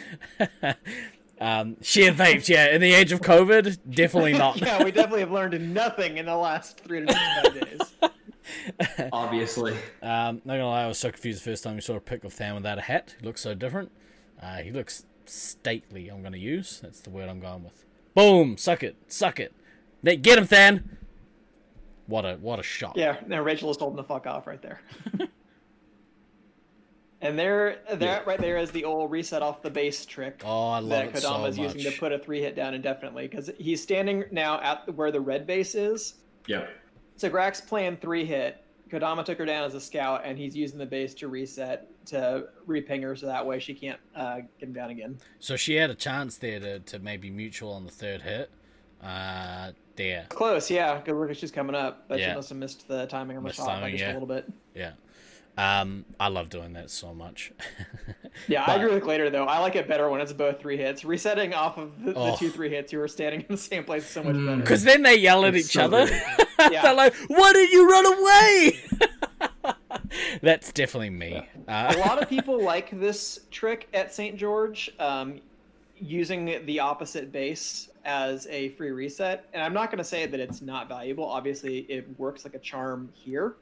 um, sheer vapes, yeah. In the age of COVID, definitely not. yeah, we definitely have learned nothing in the last 365 days. Obviously, Um, not gonna lie, I was so confused the first time we saw a pic of Than without a hat. He looks so different. Uh, he looks stately. I'm gonna use. That's the word I'm going with. Boom! Suck it, suck it. Nate, get him, Than. What a what a shot. Yeah, now Rachel is holding the fuck off right there. and there, that right there is the old reset off the base trick Oh, I love that it so Kodama is using to put a three hit down indefinitely because he's standing now at where the red base is. yep. So Grax playing three hit. Kodama took her down as a scout, and he's using the base to reset to reping her, so that way she can't uh, get him down again. So she had a chance there to, to maybe mutual on the third hit. Uh, there. Close, yeah. Good work. She's coming up, but Yeah. she must have missed the timing on the Missed shot by timing, just yeah. a little bit. Yeah. Um, I love doing that so much. Yeah, I But- agree with later though. I like it better when it's both three hits. Resetting off of the, the Oh. two three hits, you were standing in the same place so much better. Because then they yell at It's each so other. good. Yeah. They're like, "Why did you run away?" That's definitely me. a Uh, lot of people like this trick at St. George, um, using the opposite base as a free reset. And I'm not going to say that it's not valuable. Obviously, it works like a charm here.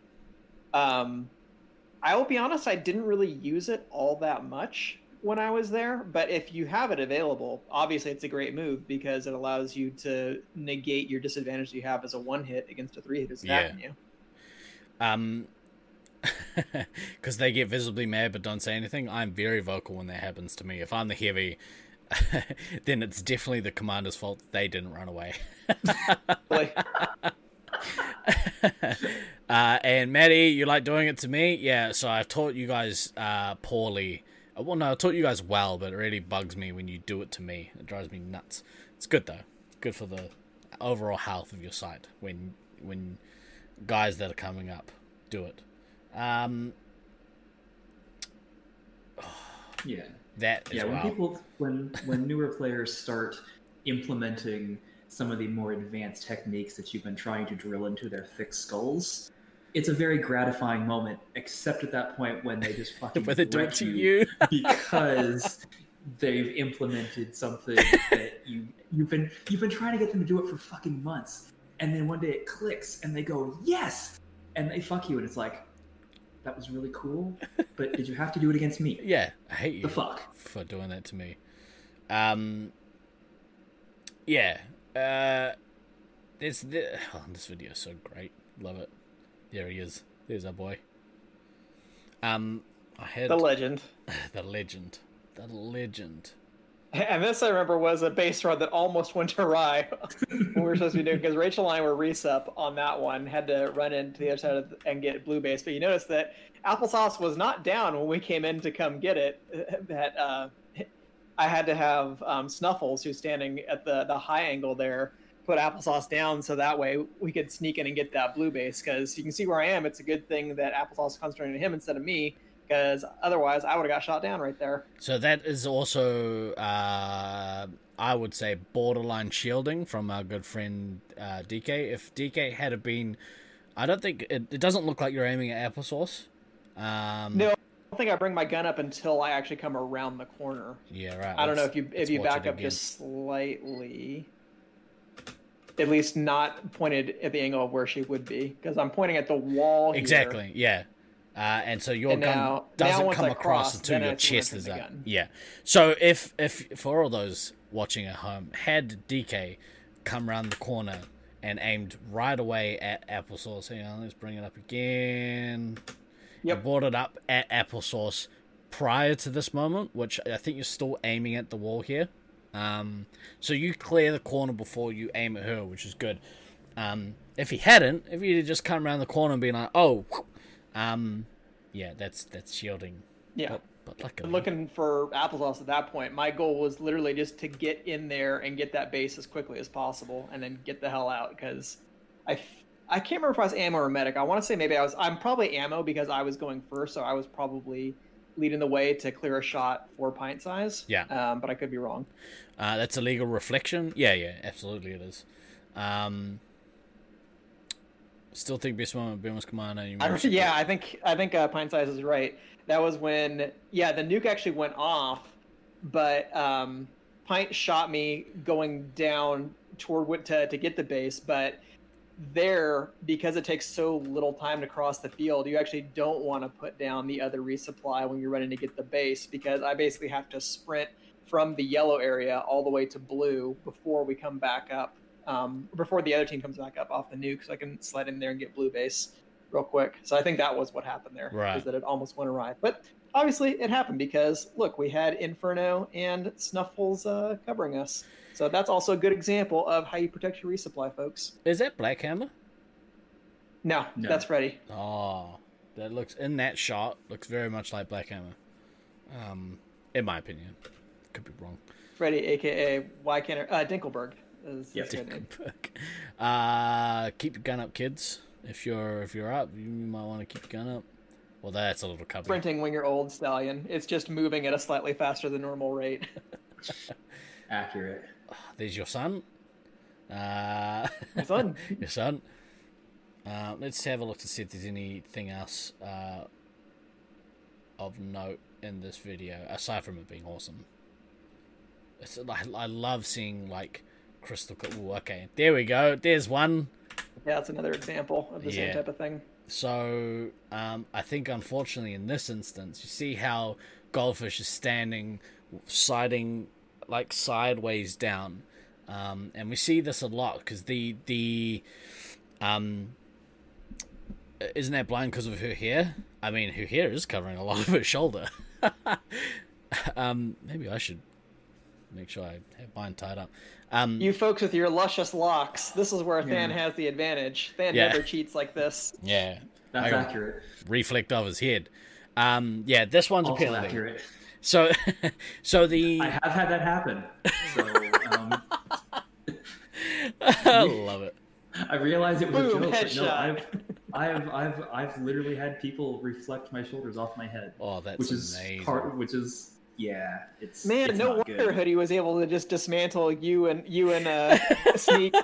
Um, I will be honest, I didn't really use it all that much when I was there. But if you have it available, obviously it's a great move because it allows you to negate your disadvantage you have as a one hit against a three hit Yeah. attacking you. Um, because they get visibly mad but don't say anything. I'm very vocal when that happens to me. If I'm the heavy, then it's definitely the commander's fault they didn't run away. Uh, and Maddie, you like doing it to me? Yeah, so I've taught you guys uh, poorly. Uh, Well, no, I taught you guys well, but it really bugs me when you do it to me. It drives me nuts. It's good though. Good for the overall health of your site when when guys that are coming up do it. Um, Yeah. That as yeah when well. people when when newer players start implementing some of the more advanced techniques that you've been trying to drill into their thick skulls it's a very gratifying moment except at that point when they just fucking When they do it to you. because they've implemented something that you you've been you've been trying to get them to do it for fucking months and then one day it clicks and they go yes and they fuck you and it's like that was really cool but did you have to do it against me Yeah, I hate you. the fuck for doing that to me. Um, yeah. Uh, this the, oh, this video is so great. Love it. There he is. There's our boy. Um, I had the legend. the legend, the legend. And this I remember was a base run that almost went awry we were supposed to be doing because Rachel and I were resup on that one, had to run into the other side the, and get blue base. But you notice that applesauce was not down when we came in to come get it. That uh, I had to have um, Snuffles, who's standing at the the high angle there, put applesauce down so that way we could sneak in and get that blue base. Because you can see where I am. It's a good thing that applesauce concentrated on him instead of me. Because otherwise, I would have got shot down right there. So that is also, uh, I would say, borderline shielding from our good friend uh, DK. If DK had been, I don't think it, it doesn't look like you're aiming at applesauce. Um, No, I don't think I bring my gun up until I actually come around the corner. Yeah, right. I don't know if you if you back up again. just slightly. At least not pointed at the angle of where she would be, because I'm pointing at the wall. here. Exactly. Yeah. Uh, and so your And gun now- now doesn't once come I across cross, until your that's when I chest is up. Yeah. So if if for all those watching at home, had DK come around the corner and aimed right away at applesauce, hang on, let's bring it up again. You Yep. brought it up at applesauce prior to this moment, which I think you're still aiming at the wall here. Um, so you clear the corner before you aim at her, which is good. Um, if he hadn't, if he'd just come around the corner and been like, "Oh," um, yeah, that's that's shielding. Yeah. But, but luckily, looking for applesauce at that point. My goal was literally just to get in there and get that base as quickly as possible, and then get the hell out because I f- I can't remember if I was ammo or medic. I want to say maybe I was. I'm probably ammo because I was going first, so I was probably leading the way to clear a shot for pint size. Yeah. Um, but I could be wrong. uh, that's a legal reflection. Yeah, yeah, absolutely, it is. Um, still think moment, Bemis Commander. You I, yeah. I think I think uh, pint size is right. That was when yeah the nuke actually went off, but um, pint shot me going down toward to to get the base, but there because it takes so little time to cross the field you actually don't want to put down the other resupply when you're running to get the base because i basically have to sprint from the yellow area all the way to blue before we come back up um, before the other team comes back up off the nuke so i can slide in there and get blue base real quick so i think that was what happened there Right. is that it almost went awry but obviously it happened because look we had inferno and snuffles uh, covering us so that's also a good example of how you protect your resupply folks Is that Black Hammer? no, No. that's Freddy. Oh, that looks in that shot looks very much like Black Hammer. Um, in my opinion, could be wrong. Freddy, aka Why Can't I- uh, Dinkleberg is Yep. his good name. Uh, keep your gun up, kids. If you're if you're up, you might want to keep your gun up. Well, that's a little cubby. Sprinting when you're old stallion. It's just moving at a slightly faster than normal rate. Accurate. There's your son. Uh, My son. your son. Uh, let's have a look to see if there's anything else uh, of note in this video aside from it being awesome. It's, I, I love seeing like crystal. Ooh, okay, there we go. There's one. Yeah, that's another example of the Yeah. same type of thing. So um, I think unfortunately in this instance, you see how Goldfish is standing, siding like sideways down, um, and we see this a lot because the the um isn't that blind because of her hair? I mean, her hair is covering a lot of her shoulder. um, maybe I should make sure I have mine tied up. Um, You folks with your luscious locks, this is where Than Yeah. has the advantage. Than Yeah. never cheats like this. yeah, That's I accurate. reflect of his head. Um, yeah, this one's a Also penalty. accurate. So, so the I have had that happen. So um, I love it. I realized it was Boom, a joke. But no. I've, I've, I've, I've literally had people reflect my shoulders off my head, Oh, that's which is amazing. part, which is yeah, it's Man, it's no not wonder good. Hoodie was able to just dismantle you and you and uh, Sneak.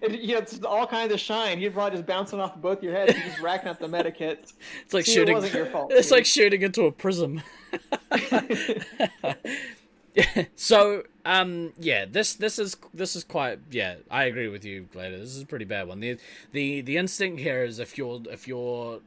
It, you had all kinds of shine. He'd probably just bouncing off both your heads and just racking up the meta kits. It's like See, it shooting. wasn't your fault, it's dude. like shooting into a prism. so, um, yeah, this this is this is quite. Yeah, I agree with you, Glader. This is a pretty bad one. the the The instinct here is if you're if you're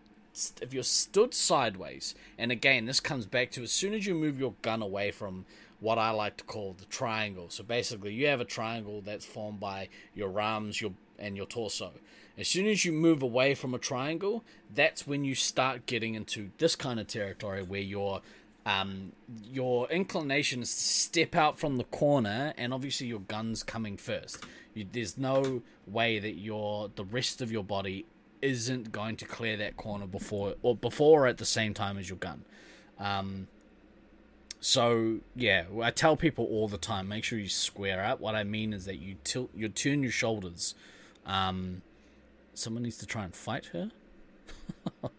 if you're stood sideways, and again, this comes back to as soon as you move your gun away from what I like to call the triangle. So basically, you have a triangle that's formed by your arms, your and your torso. As soon as you move away from a triangle, that's when you start getting into this kind of territory where your um, your inclination is to step out from the corner, and obviously your gun's coming first. You, there's no way that your the rest of your body isn't going to clear that corner before or before or at the same time as your gun. Um, so yeah, I tell people all the time, make sure you square up. What I mean is that you tilt, you turn your shoulders. Um, someone needs to try and fight her.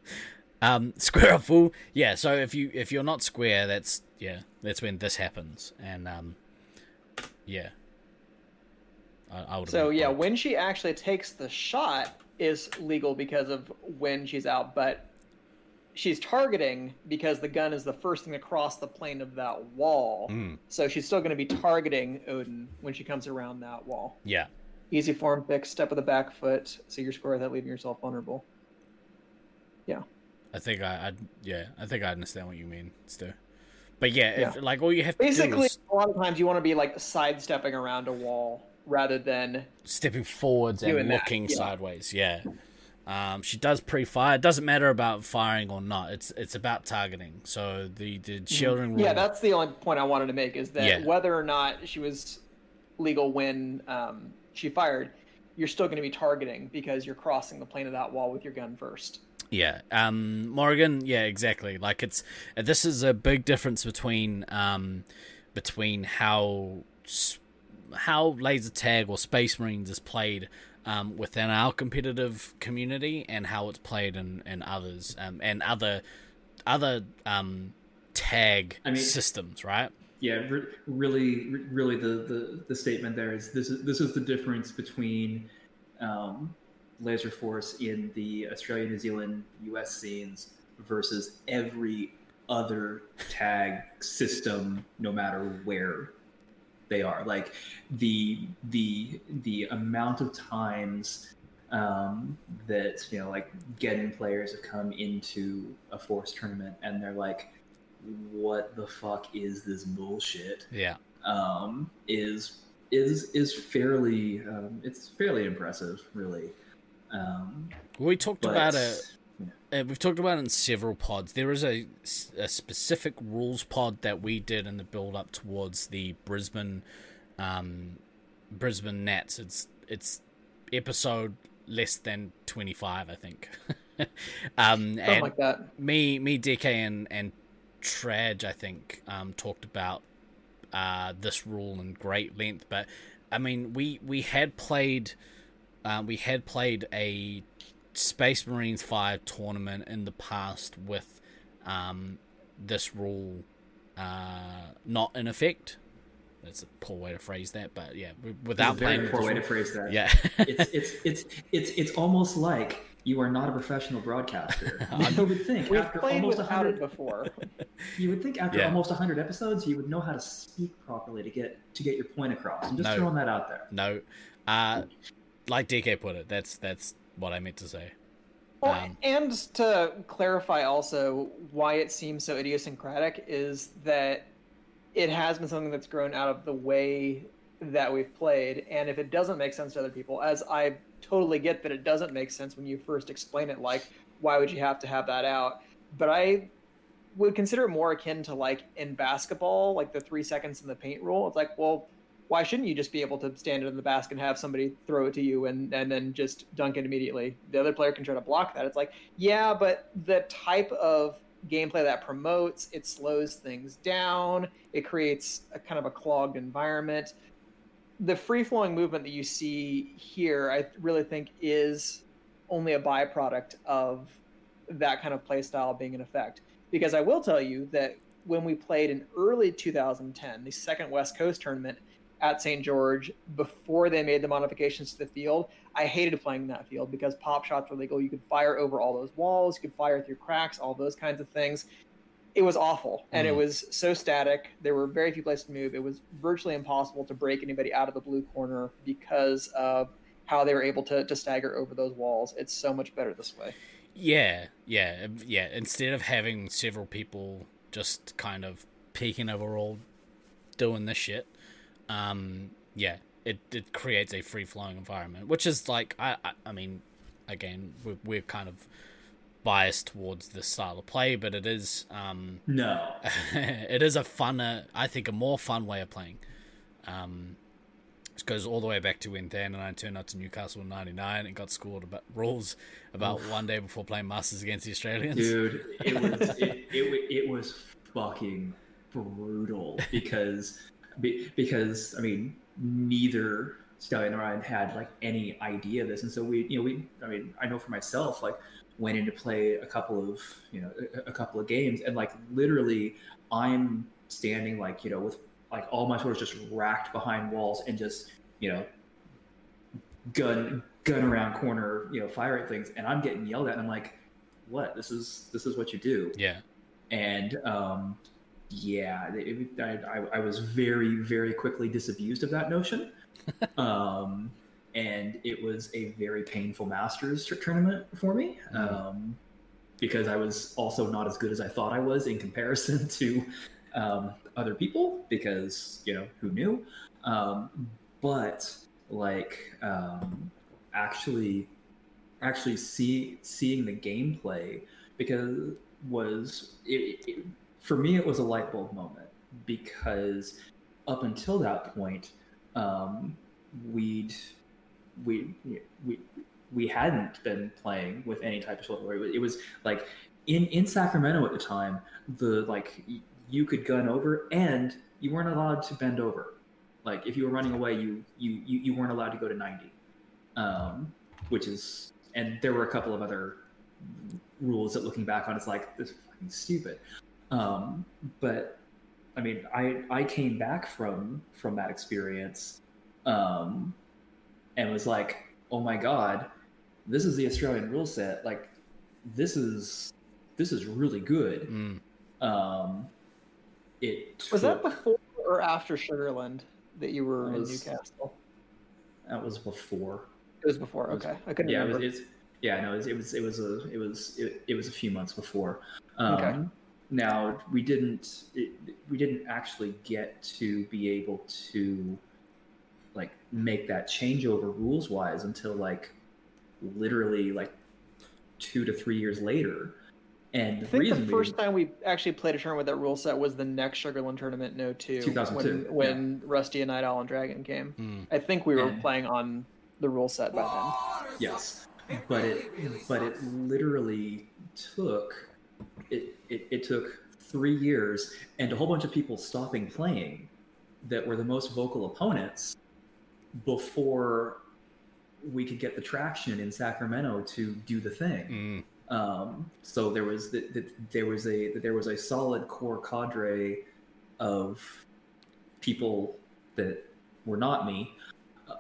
um, square up, fool. Yeah. So if you if you're not square, that's yeah, that's when this happens. And um, yeah. I, I would. So yeah, when she actually takes the shot is legal because of when she's out, but she's targeting because the gun is the first thing across the plane of that wall. Mm. So she's still going to be targeting Odin when she comes around that wall. yeah. Easy form fix, step of the back foot, so you're square without leaving yourself vulnerable. Yeah. I think I, I yeah, I think I understand what you mean, Stu. But yeah, if, Yeah. like all you have to do Basically, is a lot of times you want to be like sidestepping around a wall rather than stepping forwards and that, looking yeah. sideways. Yeah. Um, she does pre-fire. It doesn't matter about firing or not. It's it's about targeting. So the the shielding rule. Mm-hmm. Yeah, that's the only point I wanted to make is that Yeah. whether or not she was legal when um, she fired, you're still going to be targeting because you're crossing the plane of that wall with your gun first. Yeah, um, Morgan. Yeah, exactly. Like it's this is a big difference between um, between how s- how laser tag or Space Marines is played um, within our competitive community and how it's played in, in others um, and other other um, tag I mean- systems, right? Yeah, re- really, re- really, the, the the statement there is this is this is the difference between um, Laser Force in the Australia, New Zealand, U.S. scenes versus every other tag system, no matter where they are. Like the the the amount of times um, that you know, like getting players have come into a Force tournament and they're like, "What the fuck is this bullshit?" Yeah. um, is is is fairly um, it's fairly impressive, really. Um, We talked but about it. Uh, we've talked about it in several pods. There is a, a specific rules pod that we did in the build up towards the Brisbane, um, Brisbane Nats. It's it's episode less than twenty five, I think. um, Something and like that. me, me, DK, and and Traj, I think, um, talked about uh, this rule in great length. But I mean, we we had played, uh, we had played a Space Marines Five tournament in the past with um, this rule uh, not in effect. That's a poor way to phrase that, but yeah, without It's a playing. with poor way to phrase that. Yeah, it's it's it's it's it's almost like you are not a professional broadcaster. you would think We've after played almost without it hundred, before. you would think after Yeah. almost hundred episodes, you would know how to speak properly to get to get your point across. I'm just No. throwing that out there. no, uh, like DK put it, that's that's what I meant to say. Well, Um, and to clarify also why it seems so idiosyncratic is that it has been something that's grown out of the way that we've played. And if it doesn't make sense to other people, as I totally get that it doesn't make sense when you first explain it, like, why would you have to have that out? But I would consider it more akin to like in basketball, like the three seconds in the paint rule. It's like, well, why shouldn't you just be able to stand in the basket and have somebody throw it to you and, and then just dunk it immediately? The other player can try to block that. It's like, yeah, but the type of gameplay that promotes, it slows things down, it creates a kind of a clogged environment. The free flowing movement that you see here, I really think, is only a byproduct of that kind of play style being in effect. Because I will tell you that when we played in early 2010, the second West Coast tournament at St. George, before they made the modifications to the field, I hated playing that field because pop shots were legal. You could fire over all those walls, you could fire through cracks, all those kinds of things. It was awful, and it Mhm. was so static. There were very few places to move. It was virtually impossible to break anybody out of the blue corner because of how they were able to, to stagger over those walls. It's so much better this way. Yeah, yeah, yeah. Instead of having several people just kind of peeking over all doing this shit, um, yeah, it, it creates a free flowing environment, which is like I I, I mean, again, we're, we're kind of biased towards this style of play, but it is um, No. it is a funner, I think, a more fun way of playing. Um, it goes all the way back to when Dan and I turned up to Newcastle in '99 and got scored about rules about one day before playing Masters against the Australians. dude it was it, it, it was fucking brutal because be- because i mean neither stallion or i had like any idea of this. And so we you know we i mean i know for myself like went in to play a couple of you know a, a couple of games. And like literally i'm standing like you know with like all my swords just racked behind walls and just you know gun gun around corner you know firing things. And i'm getting yelled at. And i'm like what? This is this is what you do. Yeah, and um yeah it, I, I, I was very very quickly disabused of that notion. Um and it was a very painful masters tournament for me um because i was also not as good as i thought i was in comparison to um, other people because you know who knew? Um, but like um, actually actually see seeing the gameplay because was it, it, for me it was a light bulb moment because up until that point um, we'd we we we hadn't been playing with any type of shoulder it was, like in in Sacramento at the time the like you could gun over and you weren't allowed to bend over. Like if you were running away you you you, you weren't allowed to go to 90 um, which is and there were a couple of other rules that looking back on it's like this is fucking stupid um, but i mean i i came back from from that experience um, and was like oh my god this is the australian rule set like this is this is really good mm. um, it Was that before or after Sugarland that you were That in Newcastle? that was before It was before. It was- Okay, I couldn't yeah, it remember. was, it's yeah, no, it was, it was it was a it was it, it was a few months before. Um, Okay. Now we didn't it, we didn't actually get to be able to like make that changeover rules wise until like literally like two to three years later. And I the think reason the we- first time we actually played a tournament with that rule set was the next Sugarland tournament in 02. 2002, When, when Rusty and Night Owl and Dragon came. Mm. I think we were And- playing on the rule set by then. Yes, but it but it literally took it, it it took three years and a whole bunch of people stopping playing that were the most vocal opponents before we could get the traction in Sacramento to do the thing. Mm. Um, so there was the, the, there was a there was a solid core cadre of people that were not me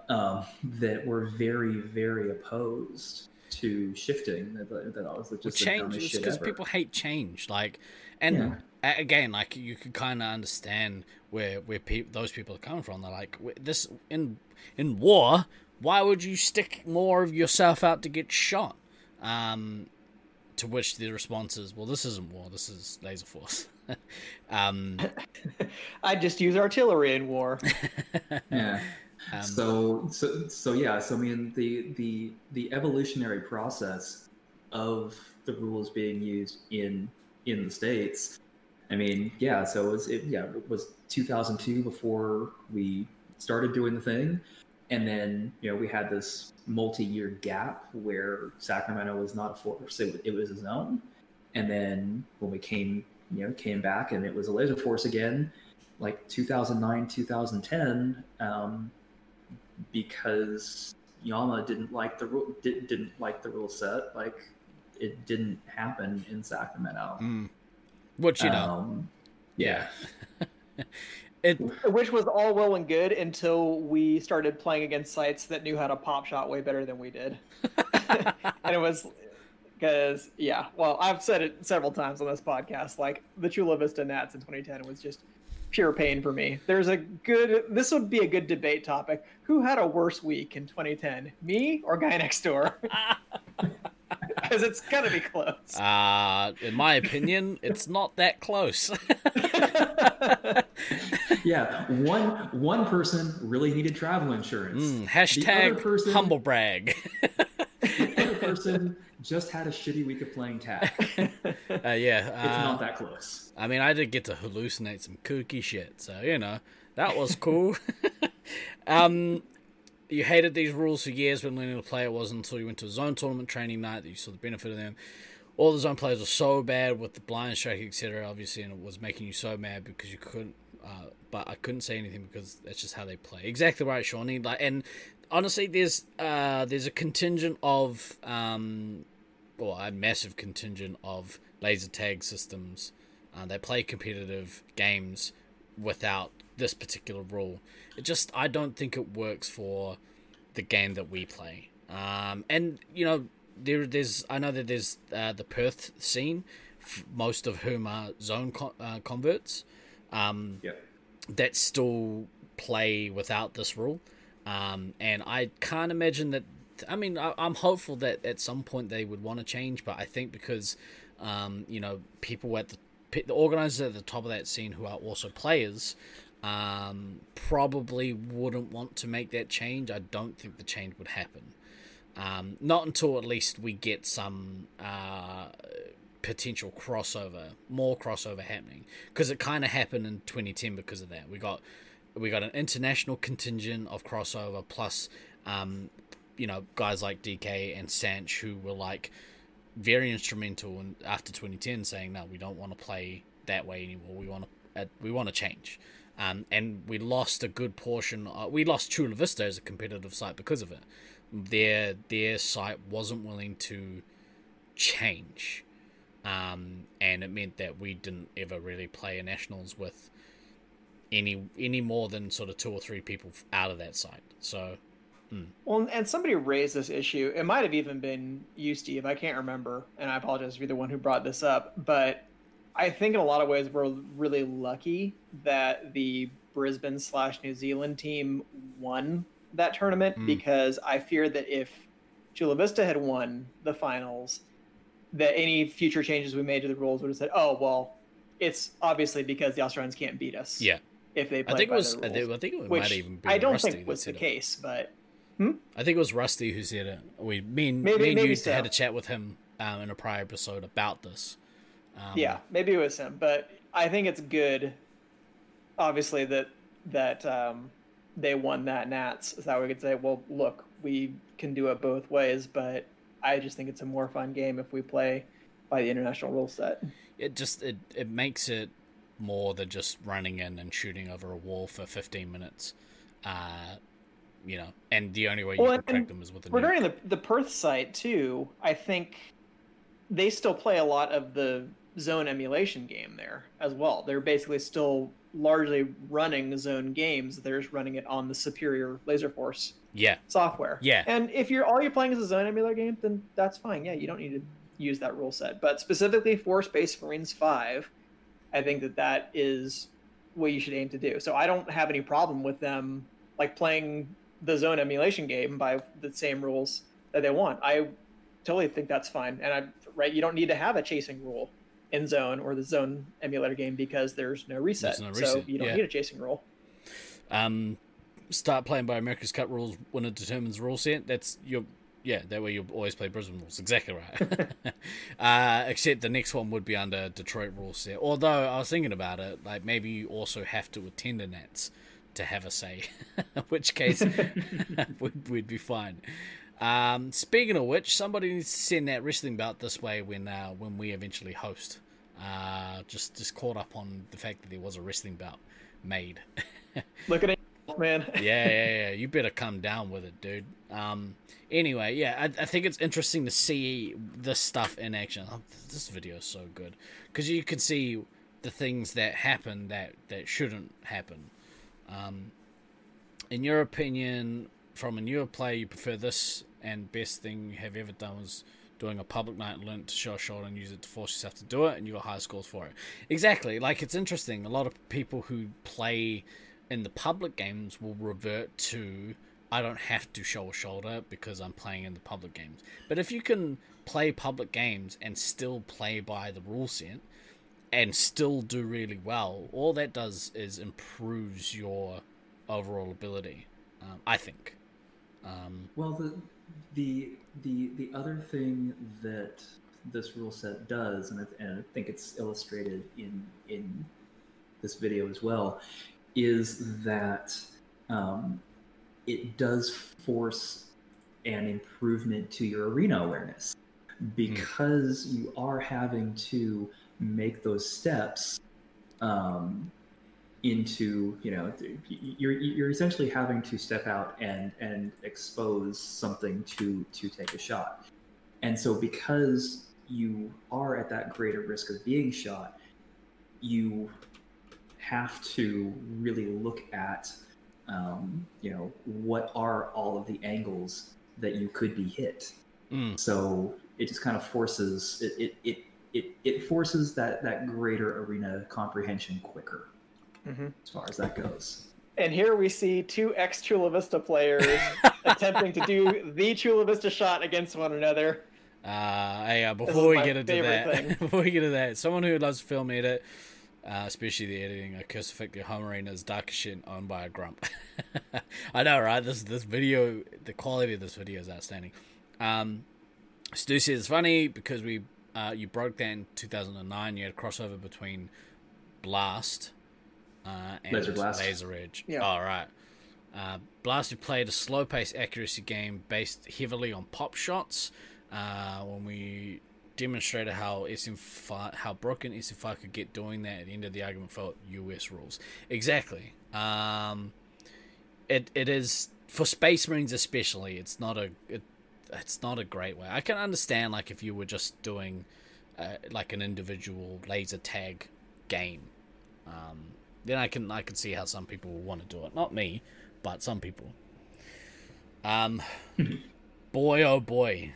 um, that were very very opposed to shifting. That, that was just Well, change because people hate change. Like, and Yeah. again, like you could kind of understand where where peop those people are coming from. They're like, this in in war. Why would you stick more of yourself out to get shot? Um, to which the response is, "Well, this isn't war. This is laser force." um, I just use artillery in war. yeah. Um, so so so yeah. So I mean the the the evolutionary process of the rules being used in in the states. I mean, yeah. So it was it yeah it was 2002 before we started doing the thing, and then you know we had this multi-year gap where Sacramento was not a force; it, it was a zone. And then when we came you know came back and it was a laser force again, like 2009 2010, um, because Yama didn't like the rule did, didn't like the rule set like it didn't happen in Sacramento. mm, which you know, Um, yeah. it Which was all well and good until we started playing against sites that knew how to pop shot way better than we did. and it was because, yeah, well, I've said it several times on this podcast. Like the Chula Vista Nats in 2010 was just pure pain for me. There's a good, this would be a good debate topic. Who had a worse week in 2010, me or guy next door? Because it's gonna be close. uh, in my opinion, it's not that close. yeah, one one person really needed travel insurance. Mm, hashtag person- humble brag. Person just had a shitty week of playing tag. Uh, yeah, uh, not that close. I mean, I did get to hallucinate some kooky shit, so you know that was cool. um, you hated these rules for years when learning to play. It wasn't until you went to a zone tournament training night that you saw the benefit of them. All the zone players were so bad with the blind strike, etc. Obviously, and it was making you so mad because you couldn't. Uh, but I couldn't say anything because that's just how they play. Exactly right, Shawnee. Like, and honestly, there's uh, there's a contingent of um, or a massive contingent of laser tag systems uh, that play competitive games without this particular rule. It just I don't think it works for the game that we play. Um, and you know there there's I know that there's uh, the Perth scene, f- most of whom are zone con- uh, converts. Um, Yeah. that still play without this rule. Um, and I can't imagine that. I mean, I, I'm hopeful that at some point they would want to change, but I think because, um, you know, people at the the organizers at the top of that scene who are also players, um, probably wouldn't want to make that change. I don't think the change would happen. Um, not until at least we get some uh, potential crossover, more crossover happening, because it kind of happened in 2010 because of that. We got we got an international contingent of crossover plus, um, you know, guys like DK and Sanch who were like very instrumental in, after 2010 saying no, we don't want to play that way anymore. We want to uh, we want to change. Um, and we lost a good portion. Uh, we lost Chula Vista as a competitive site because of it. Their their site wasn't willing to change, um, and it meant that we didn't ever really play a nationals with any any more than sort of two or three people out of that site. So Well, and somebody raised this issue. It might have even been you, Steve. I can't remember, and I apologize if you're the one who brought this up. But I think in a lot of ways we're really lucky that the Brisbane slash New Zealand team won that tournament Mm. because I fear that if Chula Vista had won the finals, that any future changes we made to the rules would have said, "Oh, well, it's obviously because the Australians can't beat us." yeah, if they I think it was the I think, I think it might even be I don't Rusty think was the it. case, but I think it was Rusty who said it. We me and, Maybe- me and maybe you so. had a chat with him um, in a prior episode about this. Um, yeah, maybe it was him, but I think it's good. Obviously, that that um, they won that Nats, so that we could say, well, look, we can do it both ways. But I just think it's a more fun game if we play by the international rule set. it just it, it makes it more than just running in and shooting over a wall for 15 minutes. Uh, you know, and the only way you Well, can crack them is with a nuke. Regarding the the Perth site too, I think they still play a lot of the zone emulation game there as well. They're basically still largely running zone games. They're just running it on the superior Laser Force Yeah, software. Yeah. And if you're all you're playing is a zone emulator game, then that's fine. Yeah, you don't need to use that rule set. But specifically for Space Marines Five, I think that that is what you should aim to do. So I don't have any problem with them like playing the zone emulation game by the same rules that they want. I totally think that's fine. And I right? You don't need to have a chasing rule in Zone or the Zone emulator game because there's no reset. There's no So you don't yeah. need a chasing rule. um, start playing by America's Cup rules when it determines rule set. That's your yeah. That way you'll always play Brisbane rules. Exactly right. uh, except the next one would be under Detroit rule set. Although I was thinking about it, like maybe you also have to attend a Nats to have a say. In which case, we'd, we'd be fine. Um, speaking of which, somebody needs to send that wrestling belt this way when uh, when we eventually host. Uh, just just caught up on the fact that there was a wrestling belt made. Look at it, man. yeah, yeah, yeah. You better come down with it, dude. Um. Anyway, yeah, I, I think it's interesting to see this stuff in action. Oh, this video is so good because you can see the things that happen that that shouldn't happen. Um. In your opinion, from a newer player, you prefer this and best thing you have ever done was doing a public night and learn to show a shoulder and use it to force yourself to do it and you got high scores for it. Exactly. Like it's interesting. A lot of people who play in the public games will revert to I don't have to show a shoulder because I'm playing in the public games. But if you can play public games and still play by the rule set and still do really well, all that does is improves your overall ability. Um, I think. Um, Well, the the the the other thing that this rule set does, and I, and I think it's illustrated in in this video as well, is that um, it does force an improvement to your arena awareness. Because you are having to make those steps um, into you know you're you're essentially having to step out and and expose something to to take a shot. And so because you are at that greater risk of being shot you have to really look at um, you know what are all of the angles that you could be hit mm, so it just kind of forces it it it, it, it forces that that greater arena comprehension quicker Mhm. as far as that goes And here we see two ex Chula Vista players attempting to do the Chula Vista shot against one another. Uh, hey, uh, before we get into that, thing. before we get into that, someone who loves to film edit, uh, especially the editing of Crucifix Home Arena is dark shit owned by a grump. I know, right? This this video, the quality of this video is outstanding. Um, Stu says it's funny because we uh, you broke that in 2009. You had a crossover between Blast uh, and Laser Blast. Laser Edge. Yeah. All right. Uh, Blast who played a slow paced accuracy game based heavily on pop shots. Uh, when we demonstrated how SM5, how broken is if I could get doing that at the end of the argument for US rules. Exactly. Um, it it is for Space Marines especially. It's not a it, it's not a great way. I can understand like if you were just doing uh, like an individual laser tag game. Um, then I can I can see how some people will want to do it. Not me, but some people. Um, boy oh boy,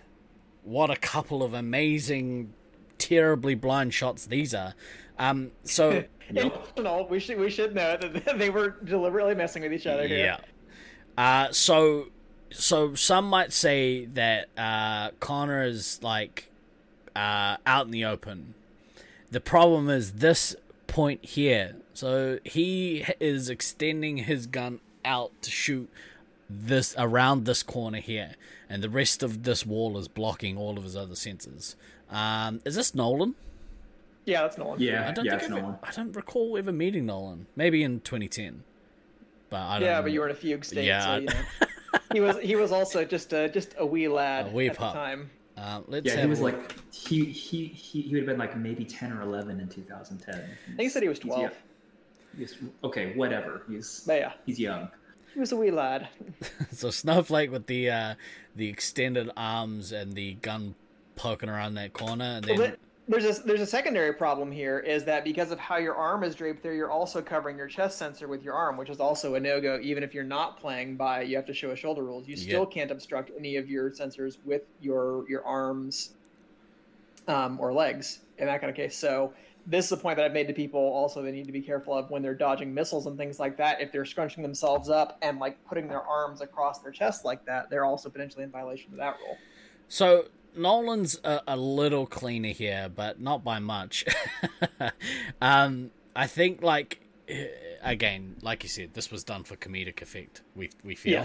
what a couple of amazing, terribly blind shots these are. Um, so Intentional. We should we should know that they were deliberately messing with each other here. yeah. Uh, so so some might say that uh, Connor is like uh, out in the open. The problem is this point here. So he is extending his gun out to shoot this around this corner here, and the rest of this wall is blocking all of his other senses. Um, is this Nolan? Yeah, that's Nolan. yeah I don't yeah think it's I've- Nolan. I don't recall ever meeting Nolan. Maybe in 2010, but I don't. Yeah, remember. but you were in a fugue state, Yeah. so you know. he was he was also just a just a wee lad A wee at pup. the time. Uh, let's yeah have he was like he he he, he would have been like maybe 10 or 11 in 2010 I think he said he was He's twelve. young. He's- okay whatever he's But yeah, he's young he was a wee lad. so Snowflake with the uh, the extended arms and the gun poking around that corner, and then Well, th- there's a there's a secondary problem here is that because of how your arm is draped there, you're also covering your chest sensor with your arm, which is also a no go. Even if you're not playing by you have to show a shoulder rules, you still Yeah. can't obstruct any of your sensors with your your arms um, or legs in that kind of case. So this is a point that I've made to people. Also, they need to be careful of when they're dodging missiles and things like that. If they're scrunching themselves up and like putting their arms across their chest like that, they're also potentially in violation of that rule. so Nolan's a, a little cleaner here, but not by much. um, I think like again, like you said, this was done for comedic effect. We we feel.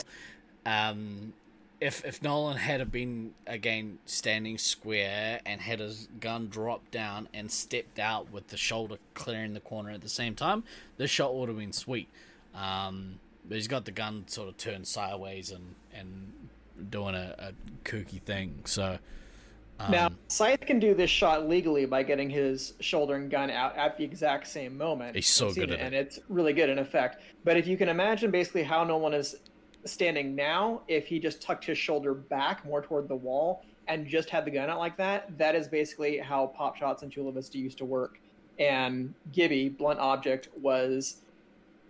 Um, if if Nolan had been again standing square and had his gun dropped down and stepped out with the shoulder clearing the corner at the same time, this shot would have been sweet. Um, but he's got the gun sort of turned sideways and and doing a, a kooky thing. So um, now, Scythe can do this shot legally by getting his shoulder and gun out at the exact same moment. He's so good at and it's really good in effect. But if you can imagine basically how Nolan is standing now, if he just tucked his shoulder back more toward the wall and just had the gun out like that, that is basically how pop shots in Chula Vista used to work. And Gibby, Blunt Object, was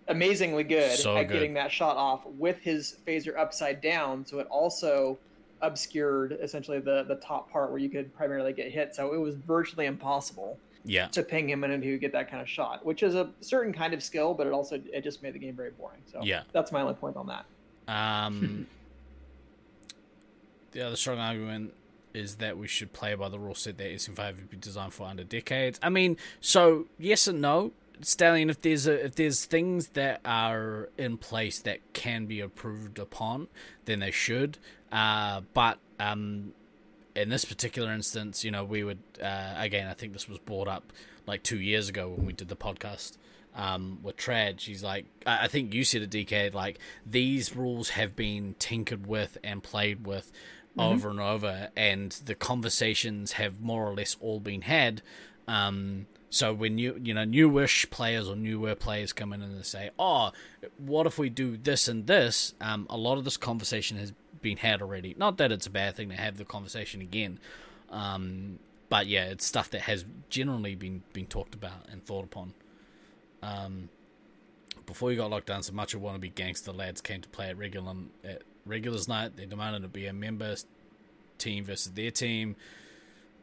amazingly good So at good. getting that shot off with his phaser upside down. So it also obscured essentially the the top part where you could primarily get hit. So it was virtually impossible yeah, to ping him and to get that kind of shot, which is a certain kind of skill, but it also it just made the game very boring. So Yeah. that's my only point on that. Um, the other strong argument is that we should play by the rule set that SM5 would be designed for under decades. I mean, so yes and no. Stallion, if there's a, if there's things that are in place that can be improved upon, then they should. Uh, but um, in this particular instance, you know, we would uh, again. I think this was brought up like two years ago when we did the podcast um, with Trad. She's like, I think you said it, DK. Like these rules have been tinkered with and played with over and over, and the conversations have more or less all been had. Um, so when you you know newish players or newer players come in and they say, "Oh, what if we do this and this?" Um, a lot of this conversation has been had already. Not that it's a bad thing to have the conversation again, um, but yeah, it's stuff that has generally been been talked about and thought upon. Um, before you got locked down, so much of wannabe gangster lads came to play at regular at regulars night. They demanded to be a member team versus their team,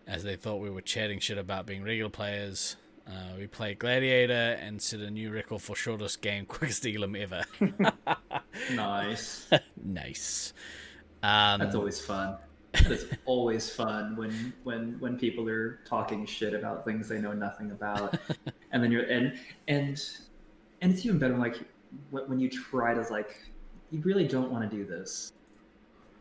as they thought we were chatting shit about being regular players. Uh, we played Gladiator and set a new record for shortest game, quickest elim ever. Nice. nice. Um, That's always fun. It's always fun when when when people are talking shit about things they know nothing about, and then you're and and and it's even better like when when you try to like you really don't want to do this.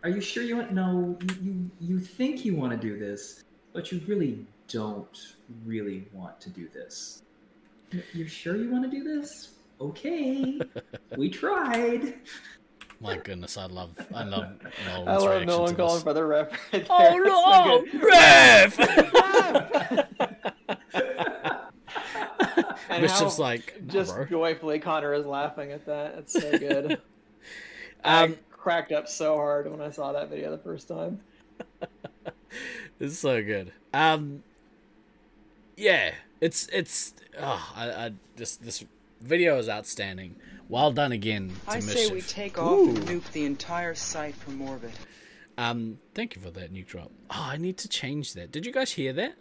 Are you sure you want? No, you you, you think you want to do this, but you really don't really want to do this. You're sure you want to do this? Okay, we tried. My goodness, I love, I love Nolan's I love reaction Nolan calling this. for the ref. Right. Oh no, so good. ref! And Mischief's how like, "No, just bro." joyfully Connor is laughing at that. It's so good. Um, I cracked up so hard when I saw that video the first time. It's so good. Um, yeah, it's it's. Oh, I, I this this video is outstanding. Well done again to I Mischief. say we take off and nuke the entire site from orbit. Um, thank you for that nuke drop. Oh, I need to change that. Did you guys hear that?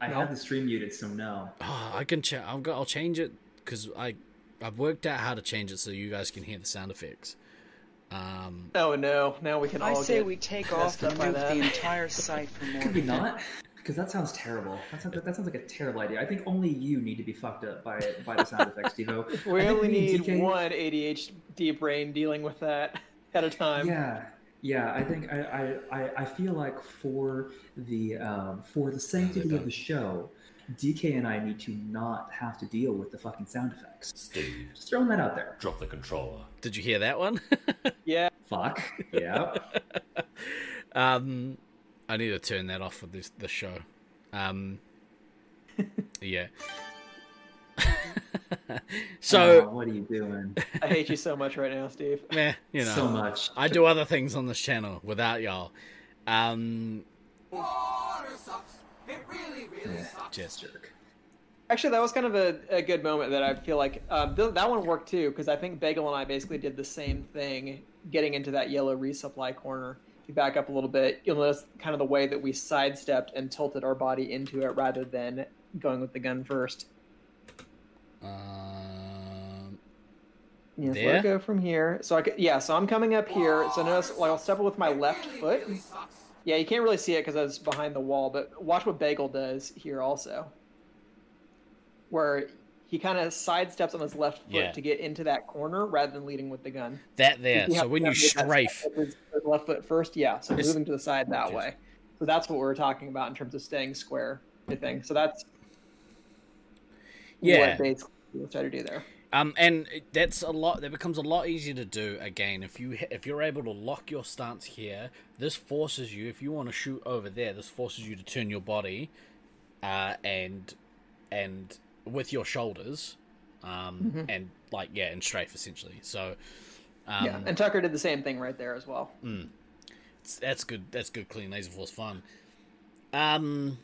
I have the stream muted, so no. Oh, I can. Ch- I've got. I'll change it because I I've worked out how to change it so you guys can hear the sound effects. Um, Oh no! Now we can I all say get we take off and up nuke the entire site from Could we not? Because that sounds terrible. That sounds, that sounds like a terrible idea. I think only you need to be fucked up by by the sound effects, Devo. We I only need DK one ADHD brain dealing with that at a time. Yeah, yeah. I think I I, I, I feel like for the um, for the sanctity of the show, DK and I need to not have to deal with the fucking sound effects. Steve, Just throwing that out there. drop the controller. did you hear that one? Yeah. Fuck. Yeah. um, I need to turn that off for this the show. Um, yeah. so, Oh, what are you doing? I hate you so much right now, Steve. meh, you know, so much. I do other things on this channel without y'all. Um, just jerk. Actually, that was kind of a, a good moment that I feel like um, th- that one worked too because I think Bagel and I basically did the same thing, getting into that yellow resupply corner. You back up a little bit, you'll notice kind of the way that we sidestepped and tilted our body into it rather than going with the gun first. um, Yeah, so There? I'll go from here. So I could, yeah, so I'm coming up here. So notice, like, I'll step with my left foot, Yeah, you can't really see it because I was behind the wall, but watch what Bagel does here also. Where he kind of sidesteps on his left foot Yeah. to get into that corner rather than leading with the gun. That there. So when you strafe, step with his- his left foot first, yeah. So It's- moving to the side that way. So that's what we're talking about in terms of staying square. I think so. That's Yeah. what basically try to do there. Um, and that's a lot. That becomes a lot easier to do again if you if you're able to lock your stance here. This forces you. If you want to shoot over there, this forces you to turn your body, uh, and and with your shoulders, um, and like yeah, and strafe essentially. So, um, yeah, and Tucker did the same thing right there as well. it's- that's good. That's good. Clean laser force fun. Um,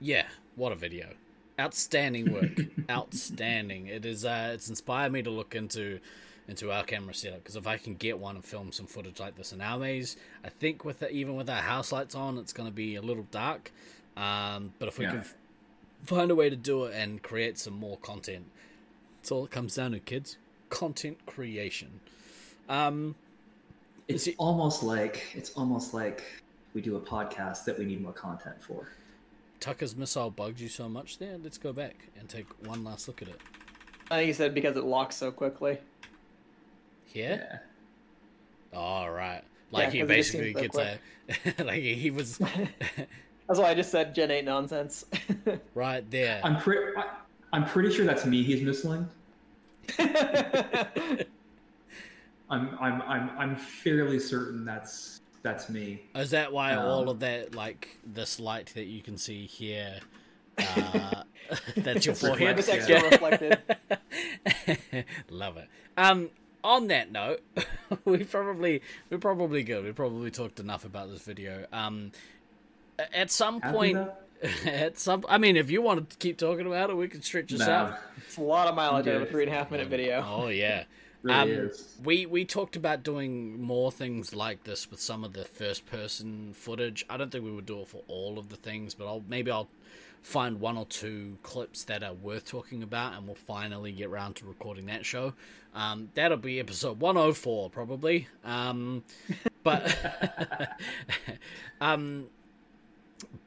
yeah, what a video! Outstanding work. Outstanding. It is. Uh, it's inspired me to look into into our camera setup because if I can get one and film some footage like this in our maze, I think with the, even with our house lights on, it's going to be a little dark. Um, but if we Yeah. can find a way to do it and create some more content, that's all it comes down to, kids. Content creation. Um, It's it- almost like it's almost like we do a podcast that we need more content for. Tucker's missile bugged you so much there. Let's go back and take one last look at it. I think he said because it locks so quickly. Here? All right. Like Yeah, he 'cause it just basically so gets a like he was That's why I just said Gen 8 nonsense. right there. I'm pretty. I'm pretty sure that's me. He's missing. I'm. I'm. I'm. I'm fairly certain that's that's me. Is that why all Um, of that like this light that you can see here uh that's your forehead? it's Reflects, yeah. reflected. Love it. Um on that note, we probably we're probably good. We probably talked enough about this video. Um a- at some Have point though? at some I mean if you want to keep talking about it, we can stretch this No, out. It's a lot of mileage out of a three and a half minute video. Oh yeah. really Um, is. We we talked about doing more things like this with some of the first person footage. I don't think we would do it for all of the things, but I'll maybe I'll find one or two clips that are worth talking about, and we'll finally get around to recording that show. Um, that'll be episode one hundred four probably. Um, but um,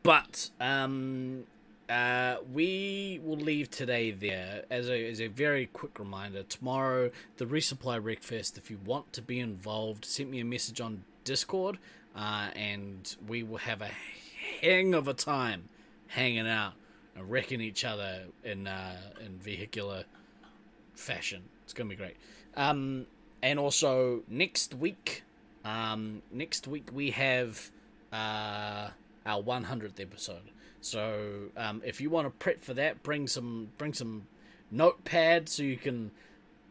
but um, uh, we will leave today there as a, as a very quick reminder. Tomorrow, the Resupply Wreckfest. If you want to be involved, send me a message on Discord, uh, and we will have a hang of a time hanging out and wrecking each other in uh, in vehicular fashion. It's gonna be great. Um, and also next week, um, next week we have uh, our 100th episode. So um, if you want to prep for that, bring some bring some notepad so you can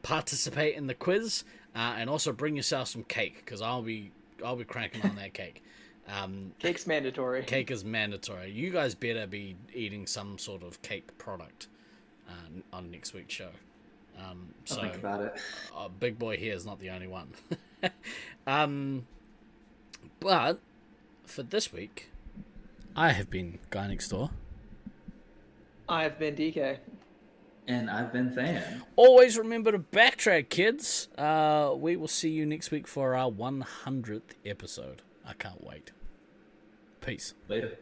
participate in the quiz, uh, and also bring yourself some cake because I'll be I'll be cranking on that cake. Um, Cake's mandatory. cake is mandatory. You guys better be eating some sort of cake product uh, on next week's show. Um, I'll so think about it. uh, Big Boy here is not the only one. um, but for this week, I have been Guy Next Door. I've been DK. And I've been Than. Always remember to backtrack, kids. Uh, we will see you next week for our 100th episode. I can't wait. Peace. Later.